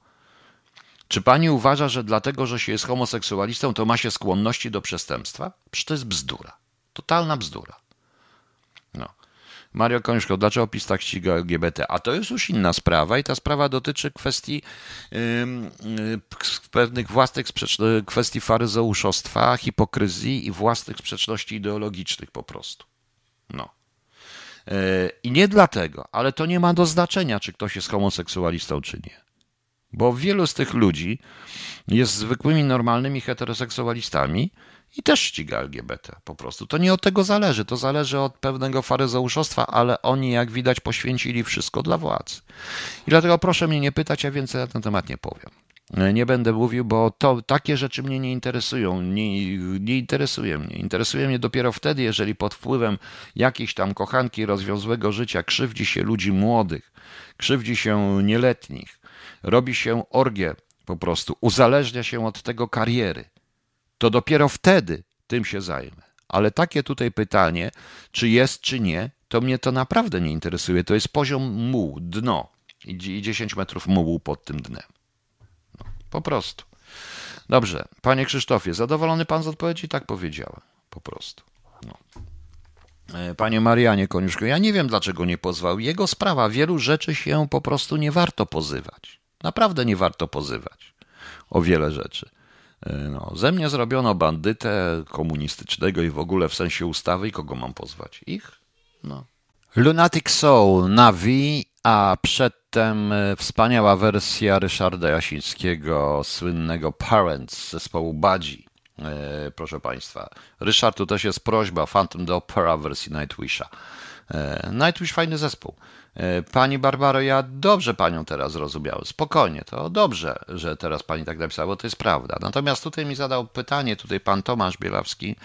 Czy pani uważa, że dlatego, że się jest homoseksualistą, to ma się skłonności do przestępstwa? Przecież to jest bzdura. Totalna bzdura. Mario Końszko, dlaczego PiS tak ściga LGBT? A to jest już inna sprawa i ta sprawa dotyczy kwestii yy, pewnych własnych sprzeczności, kwestii faryzeuszostwa, hipokryzji i własnych sprzeczności ideologicznych po prostu. No. Yy, I nie dlatego, ale to nie ma do znaczenia, czy ktoś jest homoseksualistą, czy nie. Bo wielu z tych ludzi jest zwykłymi, normalnymi heteroseksualistami i też ściga LGBT po prostu. To nie od tego zależy, to zależy od pewnego faryzeuszostwa, ale oni, jak widać, poświęcili wszystko dla władz. I dlatego proszę mnie nie pytać, a więcej na ten temat nie powiem. Nie będę mówił, bo to takie rzeczy mnie nie interesują. Nie, nie interesuje mnie. Interesuje mnie dopiero wtedy, jeżeli pod wpływem jakiejś tam kochanki rozwiązłego życia krzywdzi się ludzi młodych, krzywdzi się nieletnich, robi się orgię po prostu, uzależnia się od tego kariery. To dopiero wtedy tym się zajmę. Ale takie tutaj pytanie, czy jest, czy nie, to mnie to naprawdę nie interesuje. To jest poziom muł, dno i 10 metrów mułu pod tym dnem. Po prostu. Dobrze, panie Krzysztofie, zadowolony pan z odpowiedzi? Tak powiedziałem. Po prostu. No. E, panie Marianie Koniuszko, ja nie wiem, dlaczego nie pozwał. Jego sprawa, wielu rzeczy się po prostu nie warto pozywać. Naprawdę nie warto pozywać o wiele rzeczy. E, no, ze mnie zrobiono bandytę komunistycznego i w ogóle w sensie ustawy i kogo mam pozwać? Ich? No. Lunatic Soul, Navi, a przedtem e, wspaniała wersja Ryszarda Jasińskiego, słynnego Parents zespołu Badzi. E, proszę Państwa. Ryszard, to też jest prośba, Phantom the Opera wersji Nightwisha. E, Nightwish fajny zespół. Pani Barbaro, ja dobrze Panią teraz zrozumiałem. Spokojnie, to dobrze, że teraz Pani tak napisała, bo to jest prawda. Natomiast tutaj mi zadał pytanie, tutaj Pan Tomasz Bielawski,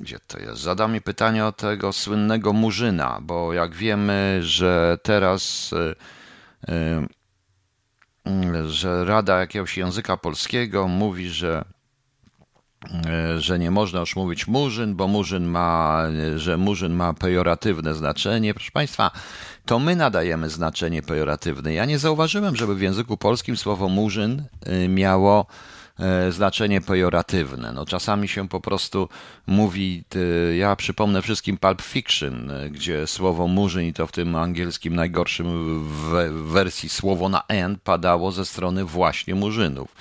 gdzie to jest? Zada mi pytanie o tego słynnego Murzyna, bo jak wiemy, że teraz e, e, że Rada jakiegoś języka polskiego mówi, że e, że nie można już mówić murzyn, bo murzyn ma, że murzyn ma pejoratywne znaczenie. Proszę Państwa, to my nadajemy znaczenie pejoratywne. Ja nie zauważyłem, żeby w języku polskim słowo murzyn miało E, znaczenie pejoratywne. No, czasami się po prostu mówi, ja przypomnę wszystkim Pulp Fiction, e, gdzie słowo murzyn i to w tym angielskim najgorszym wersji słowo na N padało ze strony właśnie murzynów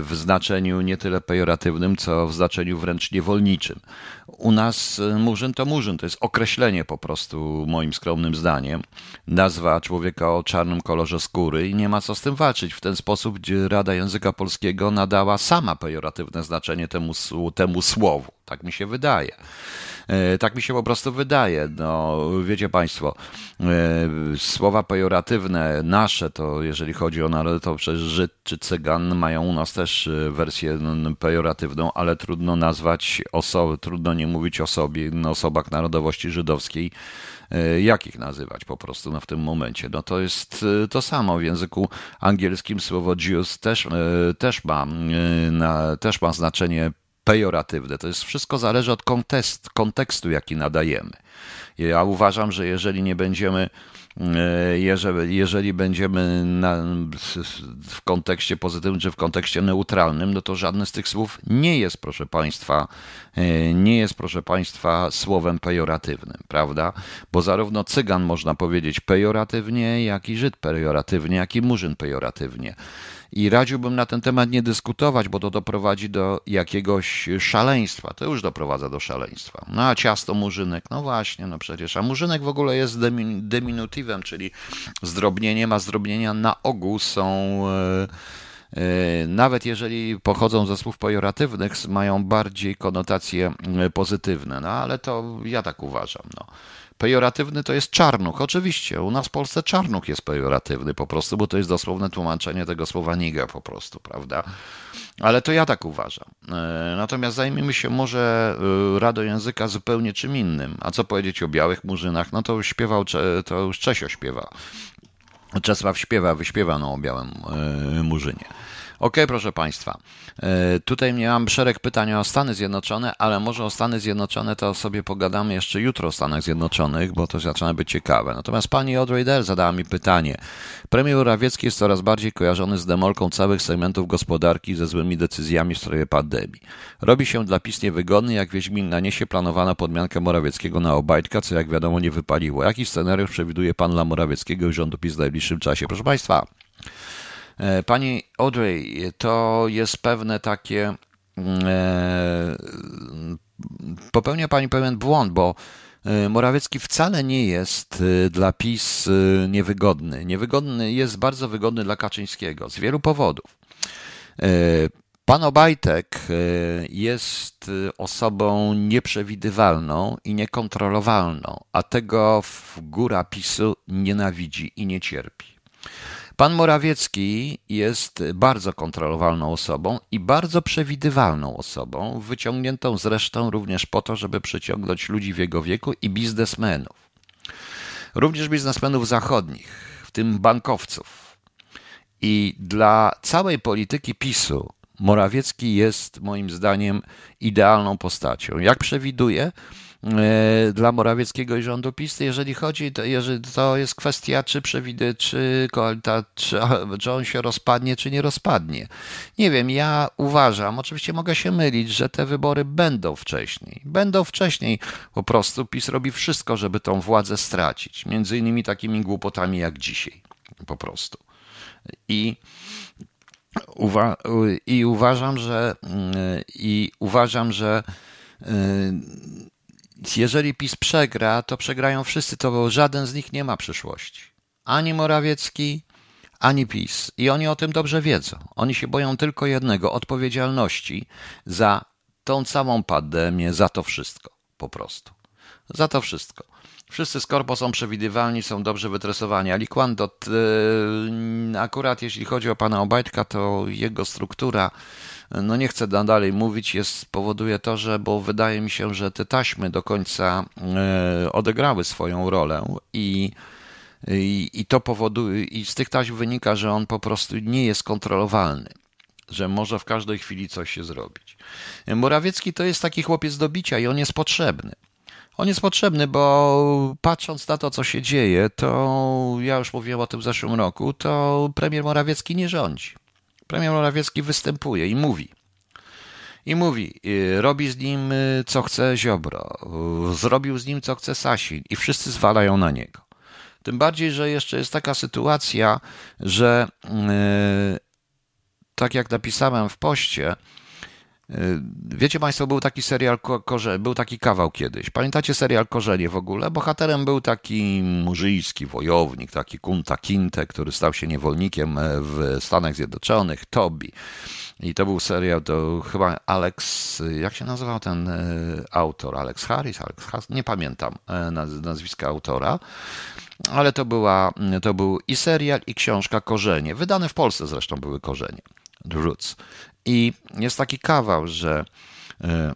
w znaczeniu nie tyle pejoratywnym, co w znaczeniu wręcz niewolniczym. U nas e, murzyn to murzyn, to jest określenie po prostu, moim skromnym zdaniem, nazwa człowieka o czarnym kolorze skóry i nie ma co z tym walczyć. W ten sposób Rada Języka Polskiego nadała sama pejoratywne znaczenie temu, temu słowu. Tak mi się wydaje. E, tak mi się po prostu wydaje. No, wiecie Państwo, e, słowa pejoratywne nasze, to jeżeli chodzi o narody, to przecież Żyd czy Cygan mają u nas też e, wersję pejoratywną, ale trudno nazwać osoby, trudno nie mówić o sobie, o osobach narodowości żydowskiej, jak ich nazywać po prostu no, w tym momencie. No to jest to samo w języku angielskim słowo Jews też, też, ma, też ma znaczenie pejoratywne. To jest wszystko zależy od kontekst, kontekstu, jaki nadajemy. Ja uważam, że jeżeli nie będziemy, e, jeżeli, jeżeli będziemy na, w kontekście pozytywnym czy w kontekście neutralnym, no to żadne z tych słów nie jest, proszę Państwa, e, nie jest, proszę Państwa, słowem pejoratywnym, prawda? Bo zarówno cygan można powiedzieć pejoratywnie, jak i Żyd pejoratywnie, jak i murzyn pejoratywnie. I radziłbym na ten temat nie dyskutować, bo to doprowadzi do jakiegoś szaleństwa. To już doprowadza do szaleństwa. No a ciasto murzynek, no właśnie, no przecież. A murzynek w ogóle jest deminutywem, czyli zdrobnieniem, a zdrobnienia na ogół są. Yy, nawet jeżeli pochodzą ze słów pejoratywnych, mają bardziej konotacje e, pozytywne. No ale to ja tak uważam. No. Pejoratywny to jest czarnuch. Oczywiście, u nas w Polsce czarnuch jest pejoratywny po prostu, bo to jest dosłowne tłumaczenie tego słowa niga po prostu, prawda? Ale to ja tak uważam. E, natomiast zajmijmy się może e, Rado Języka zupełnie czym innym. A co powiedzieć o białych murzynach? No to śpiewał, to już Czesio śpiewa. Czesław śpiewa, wyśpiewano o białym e, murzynie. Ok, proszę Państwa. E, tutaj miałam szereg pytań o Stany Zjednoczone, ale może o Stany Zjednoczone to sobie pogadamy jeszcze jutro o Stanach Zjednoczonych, bo to zaczyna być ciekawe. Natomiast pani Audrey Dell zadała mi pytanie. Premier Morawiecki jest coraz bardziej kojarzony z demolką całych segmentów gospodarki ze złymi decyzjami w sprawie pandemii. Robi się dla PiS niewygodny, jak Wiedźmin naniesie planowana podmiankę Morawieckiego na Obajtka, co jak wiadomo nie wypaliło. Jaki scenariusz przewiduje pan dla Morawieckiego i rządu PiS w najbliższym czasie? Proszę Państwa, pani Audrey, to jest pewne takie. Mm, e, popełnia Pani pewien błąd, bo Morawiecki wcale nie jest dla PiS niewygodny. Niewygodny jest bardzo wygodny dla Kaczyńskiego z wielu powodów. Pan Obajtek jest osobą nieprzewidywalną i niekontrolowalną, a tego w góra PiSu nienawidzi i nie cierpi. Pan Morawiecki jest bardzo kontrolowalną osobą i bardzo przewidywalną osobą, wyciągniętą zresztą również po to, żeby przyciągnąć ludzi w jego wieku i biznesmenów. Również biznesmenów zachodnich, w tym bankowców. I dla całej polityki PiSu Morawiecki jest moim zdaniem idealną postacią. Jak przewiduje, dla Morawieckiego i rządu PiS, jeżeli chodzi, to, jeżeli to jest kwestia, czy przewidy, czy, czy, czy on się rozpadnie, czy nie rozpadnie. Nie wiem, ja uważam, oczywiście mogę się mylić, że te wybory będą wcześniej. Będą wcześniej. Po prostu PiS robi wszystko, żeby tą władzę stracić. Między innymi takimi głupotami jak dzisiaj. Po prostu. I Uwa i uważam, że i uważam, że jeżeli PiS przegra, to przegrają wszyscy, to żaden z nich nie ma przyszłości. Ani Morawiecki, ani PiS. I oni o tym dobrze wiedzą. Oni się boją tylko jednego odpowiedzialności za tą całą pandemię, za to wszystko. Po prostu. Za to wszystko. Wszyscy z korpo są przewidywalni, są dobrze wytresowani. Ali Kłandot, yy, akurat jeśli chodzi o pana Obajtka, to jego struktura no nie chcę dalej mówić, jest, powoduje to, że, bo wydaje mi się, że te taśmy do końca e, odegrały swoją rolę i, i, i to powoduje, i z tych taśm wynika, że on po prostu nie jest kontrolowalny że może w każdej chwili coś się zrobić. Morawiecki to jest taki chłopiec do bicia i on jest potrzebny. On jest potrzebny, bo patrząc na to, co się dzieje, to ja już mówiłem o tym w zeszłym roku, to premier Morawiecki nie rządzi. Premier Morawiecki występuje i mówi. I mówi, y, robi z nim y, co chce Ziobro, zrobił z nim co chce Sasin i wszyscy zwalają na niego. Tym bardziej, że jeszcze jest taka sytuacja, że tak jak napisałem w poście, Wiecie Państwo, był taki serial, Korze, był taki kawał kiedyś. Pamiętacie serial Korzenie w ogóle? Bohaterem był taki murzyjski wojownik, taki Kunta Kinte, który stał się niewolnikiem e, w Stanach Zjednoczonych, Toby. I to był serial, to chyba Alex, jak się nazywał ten e, autor? Alex Harris? Alex Harris? Nie pamiętam e, nazwiska autora, ale to, była, to był i serial, i książka Korzenie. Wydane w Polsce zresztą były Korzenie. Roots. I jest taki kawał, że e,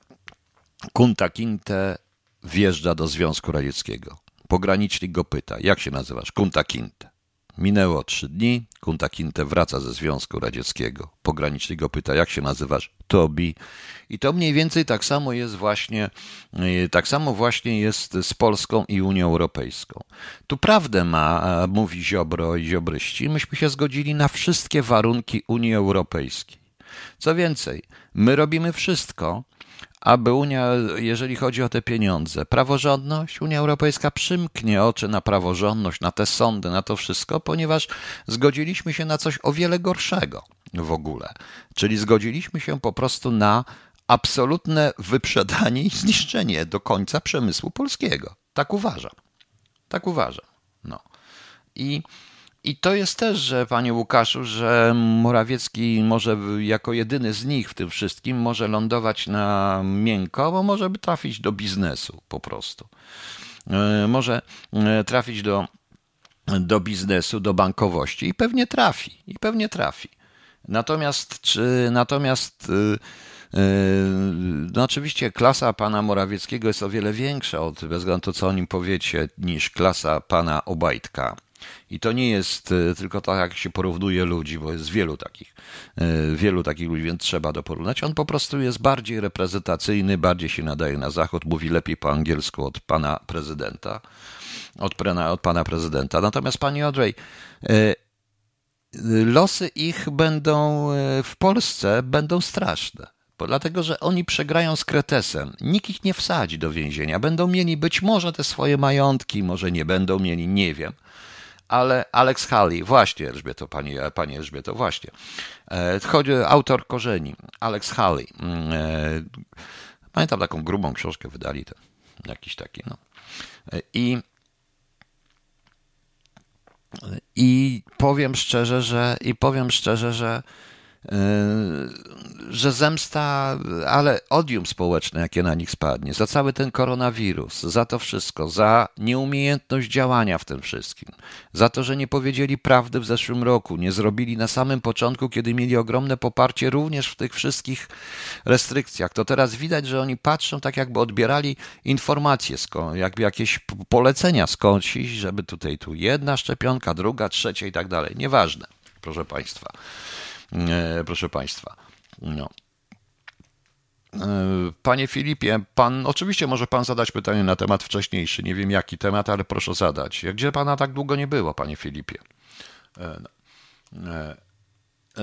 Kunta Kinte wjeżdża do Związku Radzieckiego. Pogranicznik go pyta, jak się nazywasz? Kunta Kinte. Minęło trzy dni, Kunta Kinte wraca ze Związku Radzieckiego. Pogranicznik go pyta, jak się nazywasz? Tobi. I to mniej więcej tak samo jest właśnie, e, tak samo właśnie jest z Polską i Unią Europejską. Tu prawdę ma, mówi Ziobro i Ziobryści, myśmy się zgodzili na wszystkie warunki Unii Europejskiej. Co więcej, my robimy wszystko, aby Unia, jeżeli chodzi o te pieniądze, praworządność, Unia Europejska przymknie oczy na praworządność, na te sądy, na to wszystko, ponieważ zgodziliśmy się na coś o wiele gorszego w ogóle. Czyli zgodziliśmy się po prostu na absolutne wyprzedanie i zniszczenie do końca przemysłu polskiego. Tak uważam. Tak uważam. No. I i to jest też, że panie Łukaszu, że Morawiecki może jako jedyny z nich w tym wszystkim może lądować na miękko, bo może by trafić do biznesu po prostu. E, może e, trafić do, do biznesu, do bankowości i pewnie trafi, i pewnie trafi. Natomiast, czy, natomiast e, no oczywiście klasa pana Morawieckiego jest o wiele większa, od, bez względu na to, co o nim powiecie, niż klasa pana Obajtka. I to nie jest e, tylko tak, jak się porównuje ludzi, bo jest wielu takich, e, wielu takich ludzi, więc trzeba to porównać. On po prostu jest bardziej reprezentacyjny, bardziej się nadaje na zachód, mówi lepiej po angielsku od pana prezydenta, od, od pana prezydenta. Natomiast pani Audrey, e, losy ich będą w Polsce będą straszne. Dlatego, że oni przegrają z Kretesem. Nikt ich nie wsadzi do więzienia. Będą mieli być może te swoje majątki, może nie będą mieli, nie wiem ale Alex Haley, właśnie Elżbieto, pani, pani Elżbieto, właśnie. E, chodzi autor korzeni, Alex Haley. Mm, e, pamiętam taką grubą książkę wydali. To. Jakiś taki, no. I i powiem szczerze, że i powiem szczerze, że że zemsta, ale odium społeczne, jakie na nich spadnie, za cały ten koronawirus, za to wszystko, za nieumiejętność działania w tym wszystkim, za to, że nie powiedzieli prawdy w zeszłym roku, nie zrobili na samym początku, kiedy mieli ogromne poparcie również w tych wszystkich restrykcjach, to teraz widać, że oni patrzą tak, jakby odbierali informacje, jakby jakieś polecenia skądś, żeby tutaj tu jedna szczepionka, druga, trzecia i tak dalej. Nieważne, proszę Państwa. E, proszę Państwa. No. E, panie Filipie, pan oczywiście może pan zadać pytanie na temat wcześniejszy. Nie wiem jaki temat, ale proszę zadać. Gdzie pana tak długo nie było, panie Filipie? E, no.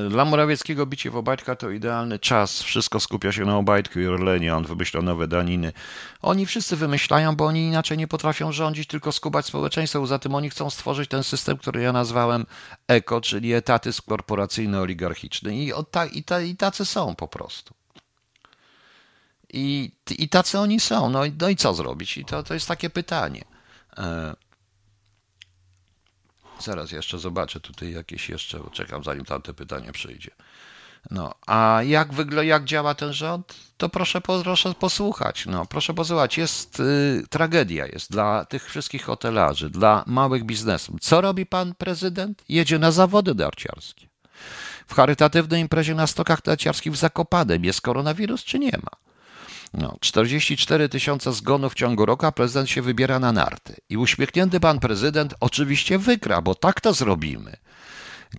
Dla Morawieckiego bicie w Obajtka to idealny czas. Wszystko skupia się na Obajtku i Orlenie. On wymyśla nowe daniny. Oni wszyscy wymyślają, bo oni inaczej nie potrafią rządzić, tylko skubać społeczeństwo. Poza tym oni chcą stworzyć ten system, który ja nazwałem eko, czyli etaty korporacyjny, oligarchiczny. I, ta, i, ta, i tacy są po prostu. I, I tacy oni są. No, no i co zrobić? I to, to jest takie pytanie. Zaraz jeszcze zobaczę tutaj jakieś jeszcze, czekam zanim tamte pytanie przyjdzie. No, a jak wygląda, jak działa ten rząd? To proszę, proszę posłuchać. No, proszę posłuchać. Jest y, tragedia jest dla tych wszystkich hotelarzy, dla małych biznesów. Co robi pan prezydent? Jedzie na zawody narciarskie. W charytatywnej imprezie na stokach narciarskich w Zakopanem jest koronawirus, czy nie ma? No, 44 tysiące zgonów w ciągu roku, a prezydent się wybiera na narty. I uśmiechnięty pan prezydent oczywiście wygra, bo tak to zrobimy.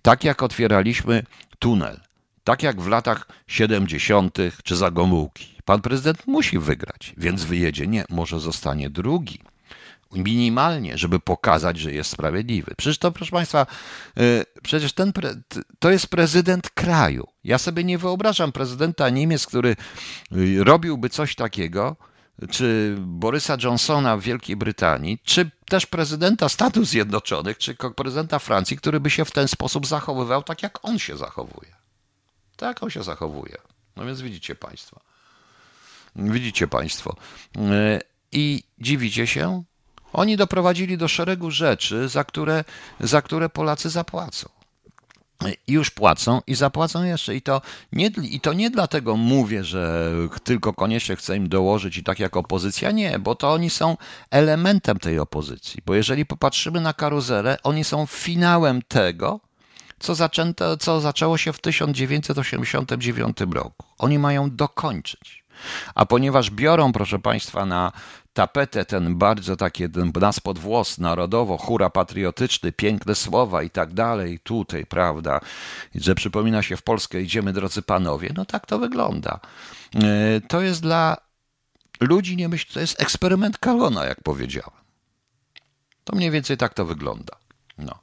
Tak jak otwieraliśmy tunel, tak jak w latach 70. czy za Gomułki. Pan prezydent musi wygrać, więc wyjedzie. Nie, może zostanie drugi minimalnie, żeby pokazać, że jest sprawiedliwy. Przecież to, proszę Państwa, y, przecież ten to jest prezydent kraju. Ja sobie nie wyobrażam prezydenta Niemiec, który y, robiłby coś takiego, czy Borysa Johnsona w Wielkiej Brytanii, czy też prezydenta Stanów Zjednoczonych, czy prezydenta Francji, który by się w ten sposób zachowywał, tak jak on się zachowuje. Tak on się zachowuje. No więc widzicie Państwo. Widzicie Państwo. Y, I dziwicie się, oni doprowadzili do szeregu rzeczy, za które, za które Polacy zapłacą. Już płacą i zapłacą jeszcze. I to, nie, I to nie dlatego mówię, że tylko koniecznie chcę im dołożyć i tak jak opozycja. Nie, bo to oni są elementem tej opozycji. Bo jeżeli popatrzymy na karuzelę, oni są finałem tego, co, zaczęto, co zaczęło się w 1989 roku. Oni mają dokończyć. A ponieważ biorą, proszę Państwa, na tapetę ten bardzo takie nas pod włos narodowo, hura patriotyczny, piękne słowa i tak dalej, tutaj, prawda, że przypomina się w Polskę idziemy drodzy panowie, no tak to wygląda. E, to jest dla ludzi, nie myśl, to jest eksperyment Kalona, jak powiedziałem. To mniej więcej tak to wygląda. No.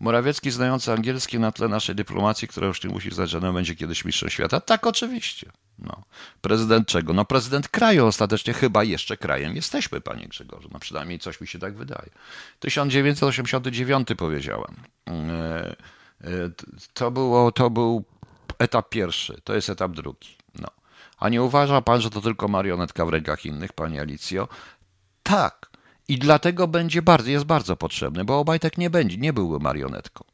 Morawiecki znający angielski na tle naszej dyplomacji, która już nie musi znać, że będzie kiedyś mistrzem świata? Tak, oczywiście. No. Prezydent czego? No prezydent kraju ostatecznie chyba jeszcze krajem jesteśmy, panie Grzegorzu. No przynajmniej coś mi się tak wydaje. 1989 powiedziałem. E, e, to, było, to był etap pierwszy, to jest etap drugi. No. A nie uważa pan, że to tylko marionetka w rękach innych, panie Alicjo? Tak. I dlatego będzie bardzo, jest bardzo potrzebny, bo Obajtek nie będzie, nie byłby marionetką.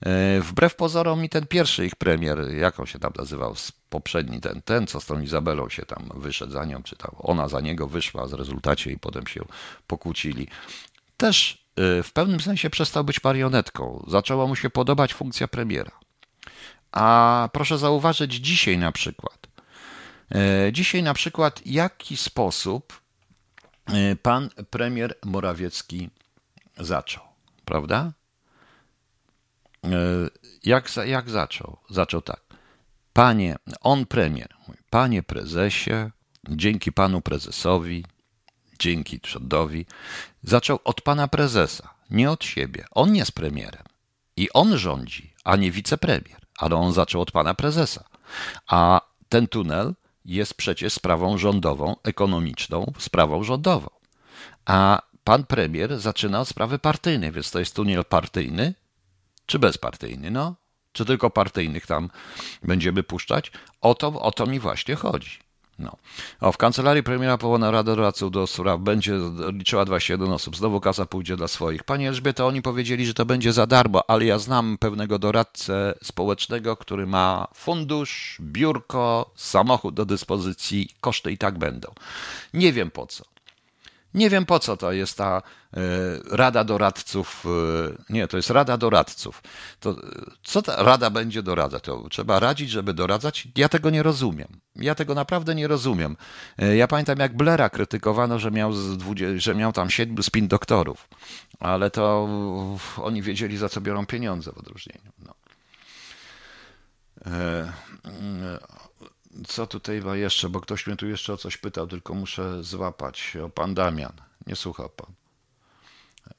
E, wbrew pozorom mi ten pierwszy ich premier, jak on się tam nazywał, poprzedni ten, ten, co z tą Izabelą się tam wyszedł za nią, czy tam ona za niego wyszła z rezultacie i potem się pokłócili, też e, w pewnym sensie przestał być marionetką. Zaczęła mu się podobać funkcja premiera. A proszę zauważyć dzisiaj na przykład, e, dzisiaj na przykład, jaki sposób pan premier Morawiecki zaczął, prawda? E, jak, jak zaczął? Zaczął tak. Panie, on premier, panie prezesie, dzięki panu prezesowi, dzięki rządowi, zaczął od pana prezesa, nie od siebie. On jest premierem i on rządzi, a nie wicepremier, ale on zaczął od pana prezesa. A ten tunel jest przecież sprawą rządową, ekonomiczną sprawą rządową. A pan premier zaczyna od sprawy partyjnej, więc to jest tunel partyjny, czy bezpartyjny? No, czy tylko partyjnych tam będziemy puszczać? O to, o to mi właśnie chodzi. No. O, w kancelarii premiera powołana Rada Doradców do spraw będzie liczyła 21 osób. Znowu kasa pójdzie dla swoich. Panie Elżbieto, oni powiedzieli, że to będzie za darmo, ale ja znam pewnego doradcę społecznego, który ma fundusz, biurko, samochód do dyspozycji. Koszty i tak będą. Nie wiem po co. Nie wiem po co to jest ta e, Rada Doradców. E, nie, to jest Rada Doradców. To, e, co ta Rada będzie doradzać? To trzeba radzić, żeby doradzać? Ja tego nie rozumiem. Ja tego naprawdę nie rozumiem. Ja pamiętam, jak Blera krytykowano, że miał, 20, że miał tam siedmiu spin doktorów, ale to oni wiedzieli, za co biorą pieniądze w odróżnieniu. No co tutaj ma jeszcze, bo ktoś mnie tu jeszcze o coś pytał, tylko muszę złapać. O pan Damian. Nie słucha pan.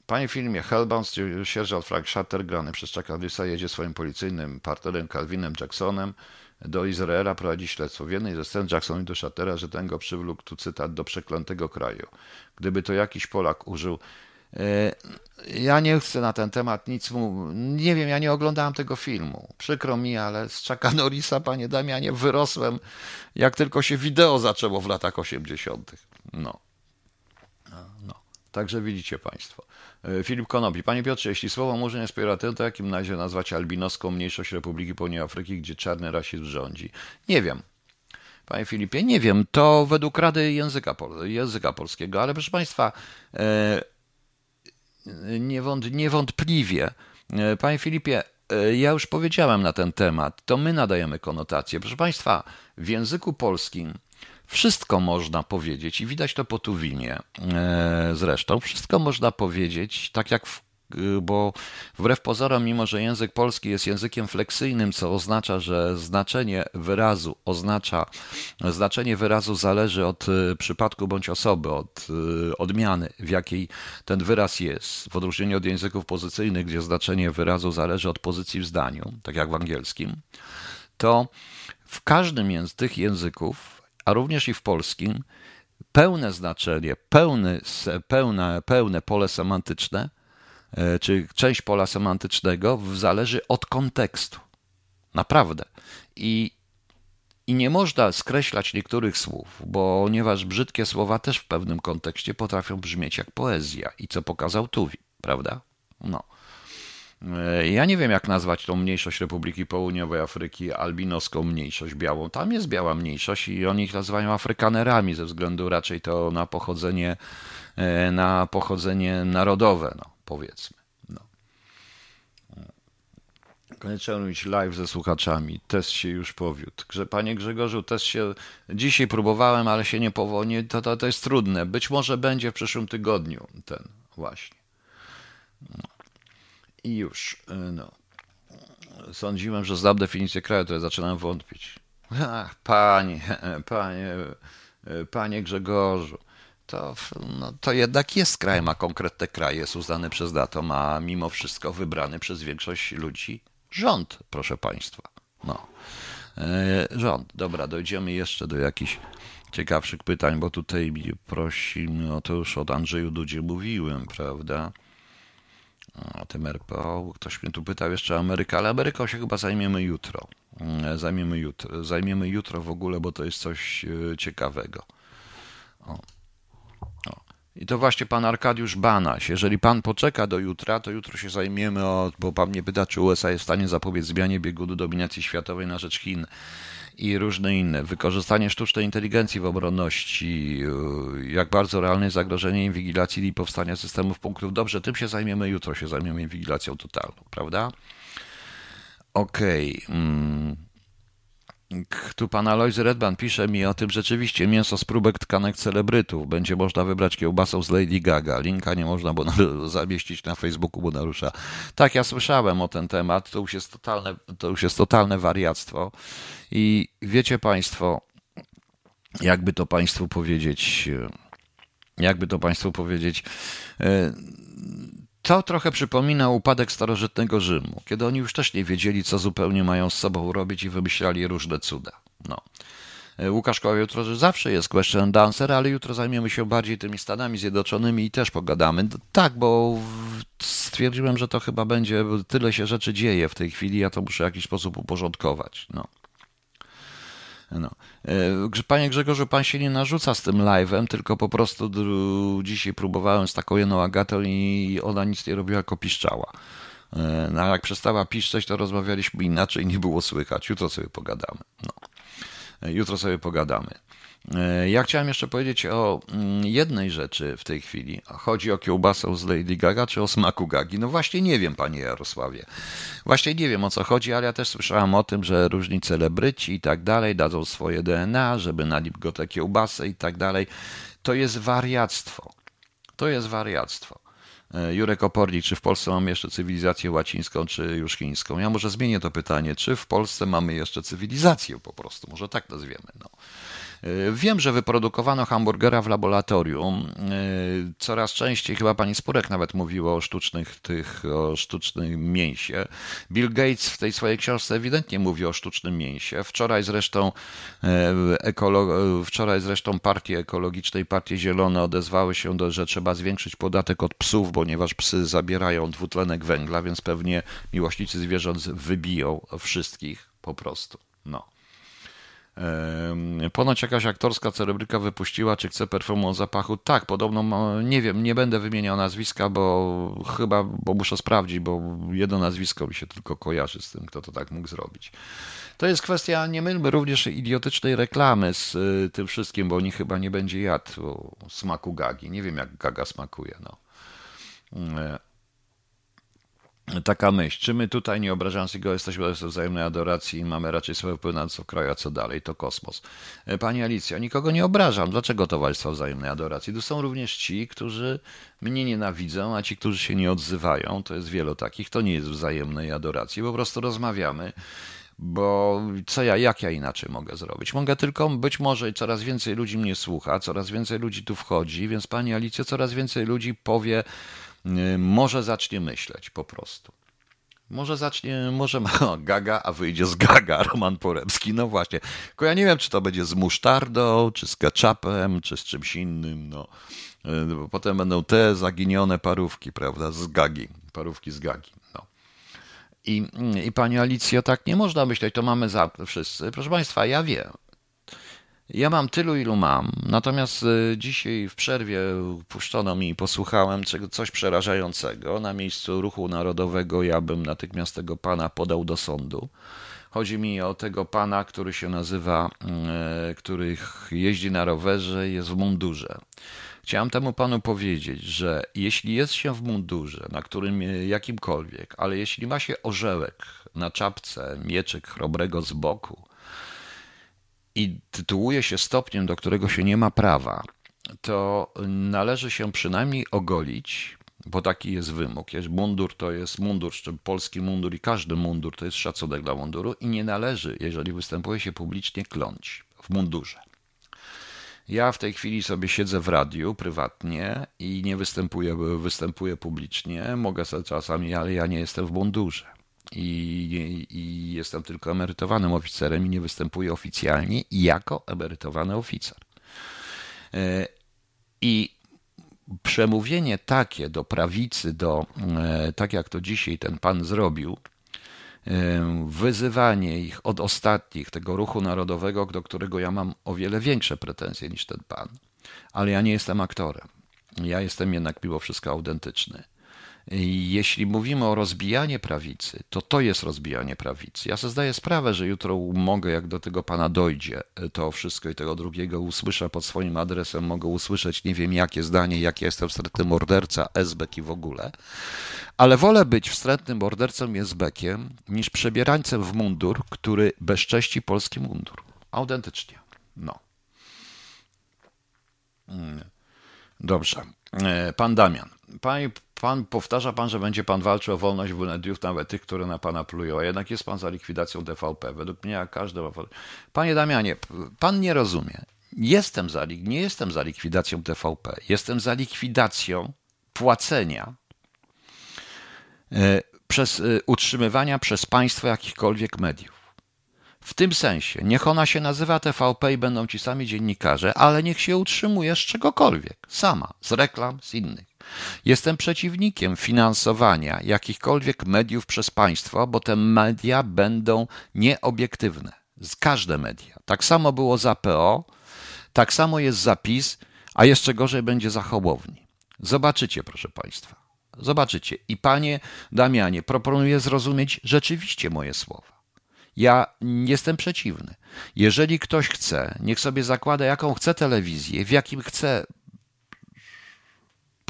Panie filmie, Hellbound, sierżant Frank Shutter, grany przez Chucka Norrisa, jedzie swoim policyjnym partnerem Calvinem Jacksonem do Izraela, prowadzi śledztwo. W jednej ze scen Jackson do Shuttera, że ten go przywlókł, tu cytat, do przeklętego kraju. Gdyby to jakiś Polak użył ja nie chcę na ten temat nic mówić. Nie wiem, ja nie oglądałem tego filmu. Przykro mi, ale z Chucka Norrisa, panie Damianie, wyrosłem, jak tylko się wideo zaczęło w latach 80. No. no. Także widzicie Państwo. E, Filip Konopi. Panie Piotrze, jeśli słowo może nie wspiera to jakim razie nazwać albinoską mniejszość Republiki Południowej Afryki, gdzie czarny rasizm rządzi? Nie wiem. Panie Filipie, nie wiem. To według Rady Języka, języka Polskiego, ale proszę Państwa, e, niewątpliwie. E, panie Filipie, e, ja już powiedziałem na ten temat, to my nadajemy konotację. Proszę Państwa, w języku polskim wszystko można powiedzieć i widać to po Tuwinie e, zresztą, wszystko można powiedzieć, tak jak w bo wbrew pozorom, mimo że język polski jest językiem fleksyjnym, co oznacza, że znaczenie wyrazu oznacza, znaczenie wyrazu zależy od y, przypadku bądź osoby, od y, odmiany, w jakiej ten wyraz jest, w odróżnieniu od języków pozycyjnych, gdzie znaczenie wyrazu zależy od pozycji w zdaniu, tak jak w angielskim, to w każdym z tych języków, a również i w polskim, pełne znaczenie, pełne, pełne, pełne pole semantyczne czy część pola semantycznego zależy od kontekstu. Naprawdę. I, I nie można skreślać niektórych słów, bo ponieważ brzydkie słowa też w pewnym kontekście potrafią brzmieć jak poezja. I co pokazał Tuwi, prawda? No. E, ja nie wiem, jak nazwać tą mniejszość Republiki Południowej Afryki, albinoską mniejszość białą. Tam jest biała mniejszość i oni ich nazywają Afrykanerami ze względu raczej to na pochodzenie, e, na pochodzenie narodowe. No powiedzmy. No. Koniecznie live ze słuchaczami. Test się już powiódł. Panie Grzegorzu, test się dzisiaj próbowałem, ale się nie powoli. To, to, to jest trudne. Być może będzie w przyszłym tygodniu ten właśnie. No. I już. Y, no. Sądziłem, że znam definicję kraju, ja zaczynam wątpić. Ach, panie, panie, y, panie Grzegorzu to, no, to jednak jest kraj, ma konkretne kraje, jest uznany przez NATO, ma mimo wszystko wybrany przez większość ludzi rząd, proszę Państwa. No. E, rząd. Dobra, dojdziemy jeszcze do jakichś ciekawszych pytań, bo tutaj prosimy o to już od Andrzeju Dudzie mówiłem, prawda? O tym RPO. Ktoś mnie tu pytał jeszcze o Amerykę, ale Ameryką się chyba zajmiemy jutro. E, zajmiemy jutro. Zajmiemy jutro w ogóle, bo to jest coś e, ciekawego. O. I to właśnie pan Arkadiusz Banaś. Jeżeli pan poczeka do jutra, to jutro się zajmiemy, o, bo pan mnie pyta, czy USA jest w stanie zapobiec zmianie biegu dominacji światowej na rzecz Chin i różne inne. Wykorzystanie sztucznej inteligencji w obronności, y, jak bardzo realne zagrożenie inwigilacji i powstania systemów punktów. Dobrze, tym się zajmiemy jutro, się zajmiemy inwigilacją totalną, prawda? Okej. Okay. Tu pan Alois Redban pisze mi o tym rzeczywiście mięso z próbek tkanek celebrytów. Będzie można wybrać kiełbasą z Lady Gaga. Linka nie można bo zamieścić na Facebooku, bo narusza. Tak, ja słyszałem o ten temat. To już jest totalne, to już jest totalne wariactwo. I wiecie państwo, jakby to państwu powiedzieć, jakby to państwu powiedzieć, e, to trochę przypomina upadek starożytnego Rzymu, kiedy oni już też nie wiedzieli, co zupełnie mają z sobą robić i wymyślali różne cuda. No. E, Łukasz Koła jutro zawsze jest question dancer, ale jutro zajmiemy się bardziej tymi Stanami Zjednoczonymi i też pogadamy. Tak, bo stwierdziłem, że to chyba będzie, tyle się rzeczy dzieje w tej chwili, ja to muszę w jakiś sposób uporządkować. No. No. E, panie Grzegorzu, pan się nie narzuca z tym live'em, tylko po prostu dzisiaj próbowałem z taką jedną Agatą i ona nic nie robiła, tylko piszczała. E, no, jak przestała piszczeć, to rozmawialiśmy inaczej, nie było słychać. Jutro sobie pogadamy. No. E, jutro sobie pogadamy. E, ja chciałem jeszcze powiedzieć o mm, jednej rzeczy w tej chwili. Chodzi o kiełbasę z Lady Gaga czy o smaku Gagi? No właśnie nie wiem, panie Jarosławie. Właśnie nie wiem o co chodzi, ale ja też słyszałem o tym, że różni celebryci i tak dalej dadzą swoje DNA, żeby na te kiełbasę i tak dalej. To jest wariactwo. To jest wariactwo. E, Jurek Opornik, czy w Polsce mamy jeszcze cywilizację łacińską, czy już chińską? Ja może zmienię to pytanie, czy w Polsce mamy jeszcze cywilizację po prostu, może tak nazwiemy. No. E, wiem, że wyprodukowano hamburgera w laboratorium. E, coraz częściej, chyba pani Spurek nawet mówiła o sztucznych tych, o sztucznym mięsie. Bill Gates w tej swojej książce ewidentnie mówi o sztucznym mięsie. Wczoraj zresztą, e, ekolo- wczoraj zresztą partie ekologiczne i partie zielone odezwały się, do, że trzeba zwiększyć podatek od psów, ponieważ psy zabierają dwutlenek węgla, więc pewnie miłośnicy zwierząt wybiją wszystkich po prostu. No. Ponoć jakaś aktorska celebryka wypuściła, czy chce perfumą o zapachu. Tak, podobno, nie wiem, nie będę wymieniał nazwiska, bo chyba, bo muszę sprawdzić, bo jedno nazwisko mi się tylko kojarzy z tym, kto to tak mógł zrobić. To jest kwestia, nie mylmy, również idiotycznej reklamy z y, tym wszystkim, bo nikt chyba nie będzie jadł smaku gagi. Nie wiem, jak gaga smakuje, no. Taka myśl, czy my tutaj nie obrażając go jesteśmy w wzajemnej adoracji i mamy raczej swoje wpływ na co a co dalej, to kosmos. E, pani Alicja, nikogo nie obrażam. Dlaczego towarzystwo wzajemnej adoracji? Tu są również ci, którzy mnie nienawidzą, a ci, którzy się nie odzywają, to jest wielu takich, to nie jest wzajemnej adoracji, po prostu rozmawiamy bo co ja, jak ja inaczej mogę zrobić? Mogę tylko, być może coraz więcej ludzi mnie słucha, coraz więcej ludzi tu wchodzi, więc Pani Alicjo, coraz więcej ludzi powie, może zacznie myśleć po prostu. Może zacznie, może ma gaga, a wyjdzie z gaga Roman Poremski. No właśnie. Tylko ja nie wiem, czy to będzie z musztardą, czy z ketchupem, czy z czymś innym. No. Y, potem będą te zaginione parówki, prawda, z gagi. Parówki z gagi. No. I, I pani Alicjo, tak nie można myśleć, to mamy za wszyscy. Proszę Państwa, ja wiem. Ja mam tylu, ilu mam. Natomiast y, dzisiaj w przerwie puszczono mi i posłuchałem coś przerażającego. Na miejscu ruchu narodowego ja bym natychmiast tego pana podał do sądu. Chodzi mi o tego pana, który się nazywa, y, który jeździ na rowerze jest w mundurze. Chciałem temu panu powiedzieć, że jeśli jest się w mundurze, na którym y, jakimkolwiek, ale jeśli ma się orzełek na czapce, mieczyk chrobrego z boku, i tytułuje się stopniem, do którego się nie ma prawa, to należy się przynajmniej ogolić, bo taki jest wymóg. Mundur to jest mundur, polski mundur i każdy mundur to jest szacunek dla munduru i nie należy, jeżeli występuje się publicznie, kląć w mundurze. Ja w tej chwili sobie siedzę w radiu prywatnie i nie występuję, występuję publicznie. Mogę czasami, ale ja nie jestem w mundurze i, i jestem tylko emerytowanym oficerem i nie występuję oficjalnie jako emerytowany oficer. E, I przemówienie takie do prawicy, do, e, tak jak to dzisiaj ten pan zrobił, e, wyzywanie ich od ostatnich, tego ruchu narodowego, do którego ja mam o wiele większe pretensje niż ten pan, ale ja nie jestem aktorem. Ja jestem jednak mimo wszystko autentyczny. Jeśli mówimy o rozbijaniu prawicy, to to jest rozbijanie prawicy. Ja sobie zdaję sprawę, że jutro mogę, jak do tego pana dojdzie, to wszystko i tego drugiego usłyszę pod swoim adresem, mogę usłyszeć nie wiem jakie zdanie, jak ja jestem wstrętny morderca, esbek i w ogóle. Ale wolę być wstrętnym mordercą i esbekiem, niż przebierańcem w mundur, który bezcześci polski mundur. Autentycznie. No. Mm. Dobrze. E, pan Damian. Pan, pan, powtarza pan, że będzie pan walczył o wolność mediów, nawet tych, które na pana plują, a jednak jest pan za likwidacją TVP. Według mnie jak każdy ma... Panie Damianie, pan nie rozumie. Jestem za, nie jestem za likwidacją TVP. Jestem za likwidacją płacenia e, przez e, utrzymywania przez państwo jakichkolwiek mediów. W tym sensie, niech ona się nazywa TVP i będą ci sami dziennikarze, ale niech się utrzymuje z czegokolwiek, sama, z reklam, z innych. Jestem przeciwnikiem finansowania jakichkolwiek mediów przez państwo, bo te media będą nieobiektywne. Każde media. Tak samo było za PO, tak samo jest zapis, a jeszcze gorzej będzie za Hołowni. Zobaczycie, proszę Państwa. Zobaczycie. I panie Damianie, proponuję zrozumieć rzeczywiście moje słowa. Ja jestem przeciwny. Jeżeli ktoś chce, niech sobie zakłada, jaką chce telewizję, w jakim chce,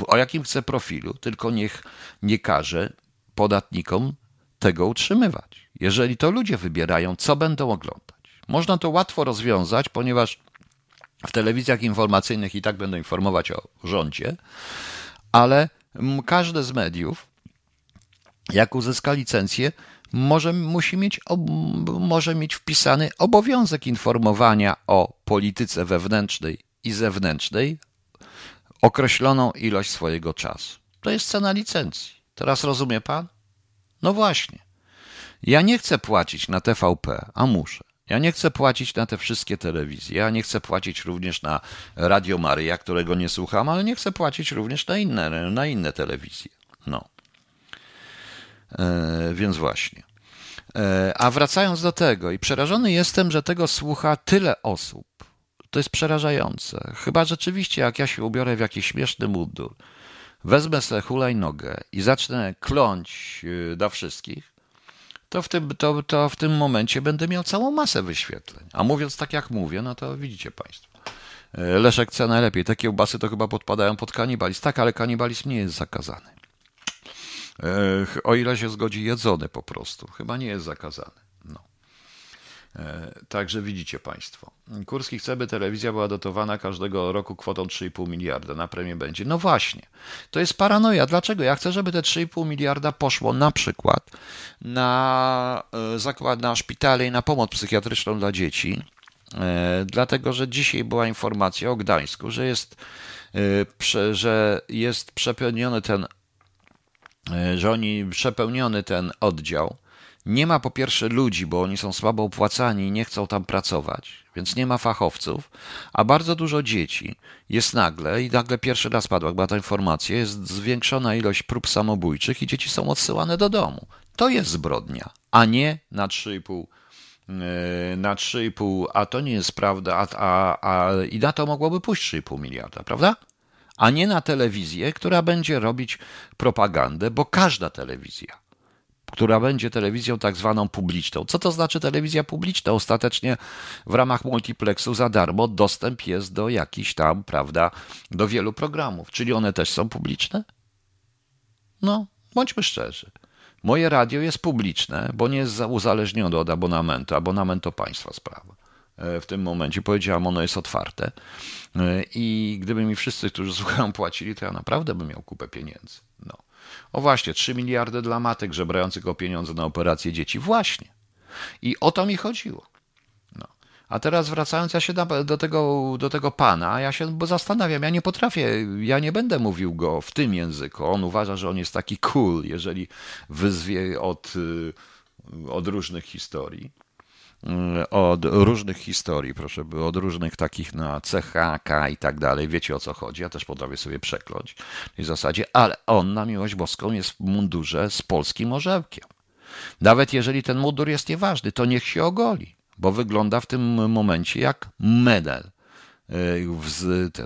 o jakim chce profilu, tylko niech nie każe podatnikom tego utrzymywać. Jeżeli to ludzie wybierają, co będą oglądać. Można to łatwo rozwiązać, ponieważ w telewizjach informacyjnych i tak będą informować o rządzie, ale każde z mediów, jak uzyska licencję, może, musi mieć, może mieć wpisany obowiązek informowania o polityce wewnętrznej i zewnętrznej określoną ilość swojego czasu. To jest cena licencji. Teraz rozumie pan? No właśnie. Ja nie chcę płacić na TVP, a muszę. Ja nie chcę płacić na te wszystkie telewizje. Ja nie chcę płacić również na Radio Maryja, którego nie słucham, ale nie chcę płacić również na inne, na inne telewizje. No. E, więc właśnie. E, a wracając do tego, i przerażony jestem, że tego słucha tyle osób. To jest przerażające. Chyba rzeczywiście, jak ja się ubiorę w jakiś śmieszny mundur, wezmę sobie hulajnogę i zacznę kląć e, do wszystkich, to w, tym, to, to w tym momencie będę miał całą masę wyświetleń. A mówiąc tak jak mówię, no to widzicie Państwo. Leszek chce najlepiej. Te kiełbasy to chyba podpadają pod kanibalizm. Tak, ale kanibalizm nie jest zakazany. O ile się zgodzi jedzony po prostu. Chyba nie jest zakazany. No. Także widzicie Państwo. Kurski chce, by telewizja była dotowana każdego roku kwotą 3,5 miliarda. Na premię będzie. No właśnie. To jest paranoja. Dlaczego? Ja chcę, żeby te 3,5 miliarda poszło na przykład na zakład, na szpitale i na pomoc psychiatryczną dla dzieci. Dlatego, że dzisiaj była informacja o Gdańsku, że jest, że jest przepełniony ten E, że oni przepełniony ten oddział. Nie ma po pierwsze ludzi, bo oni są słabo opłacani i nie chcą tam pracować, więc nie ma fachowców, a bardzo dużo dzieci jest nagle, i nagle pierwszy raz padła była ta informacja, jest zwiększona ilość prób samobójczych i dzieci są odsyłane do domu. To jest zbrodnia, a nie na 3,5 e, na 3,5, a to nie jest prawda, a, a, a i na to mogłoby pójść 3,5 miliarda, prawda? a nie na telewizję, która będzie robić propagandę, bo każda telewizja, która będzie telewizją tak zwaną publiczną. Co to znaczy telewizja publiczna? Ostatecznie w ramach multiplexu za darmo dostęp jest do jakichś tam, prawda, do wielu programów. Czyli one też są publiczne? No, bądźmy szczerzy. Moje radio jest publiczne, bo nie jest uzależnione od abonamentu. Abonament to państwa sprawa. E, w tym momencie. Powiedziałam, ono jest otwarte. E, I gdyby mi wszyscy, którzy słuchają, płacili, to ja naprawdę bym miał kupę pieniędzy. No. O właśnie, 3 miliardy dla matek żebrających o pieniądze na operację dzieci. Właśnie. I o to mi chodziło. No. A teraz wracając ja się do tego, do tego pana, ja się zastanawiam, ja nie potrafię, ja nie będę mówił go w tym języku. On uważa, że on jest taki cool, jeżeli wyzwie od, y, od różnych historii. Mm, od różnych historii, proszę, od różnych takich na CHK i tak dalej. Wiecie o co chodzi. Ja też potrafię sobie przekląć w tej zasadzie, ale on na miłość boską jest w mundurze z polskim orzełkiem. Nawet jeżeli ten mundur jest nieważny, to niech się ogoli, bo wygląda w tym momencie jak medal.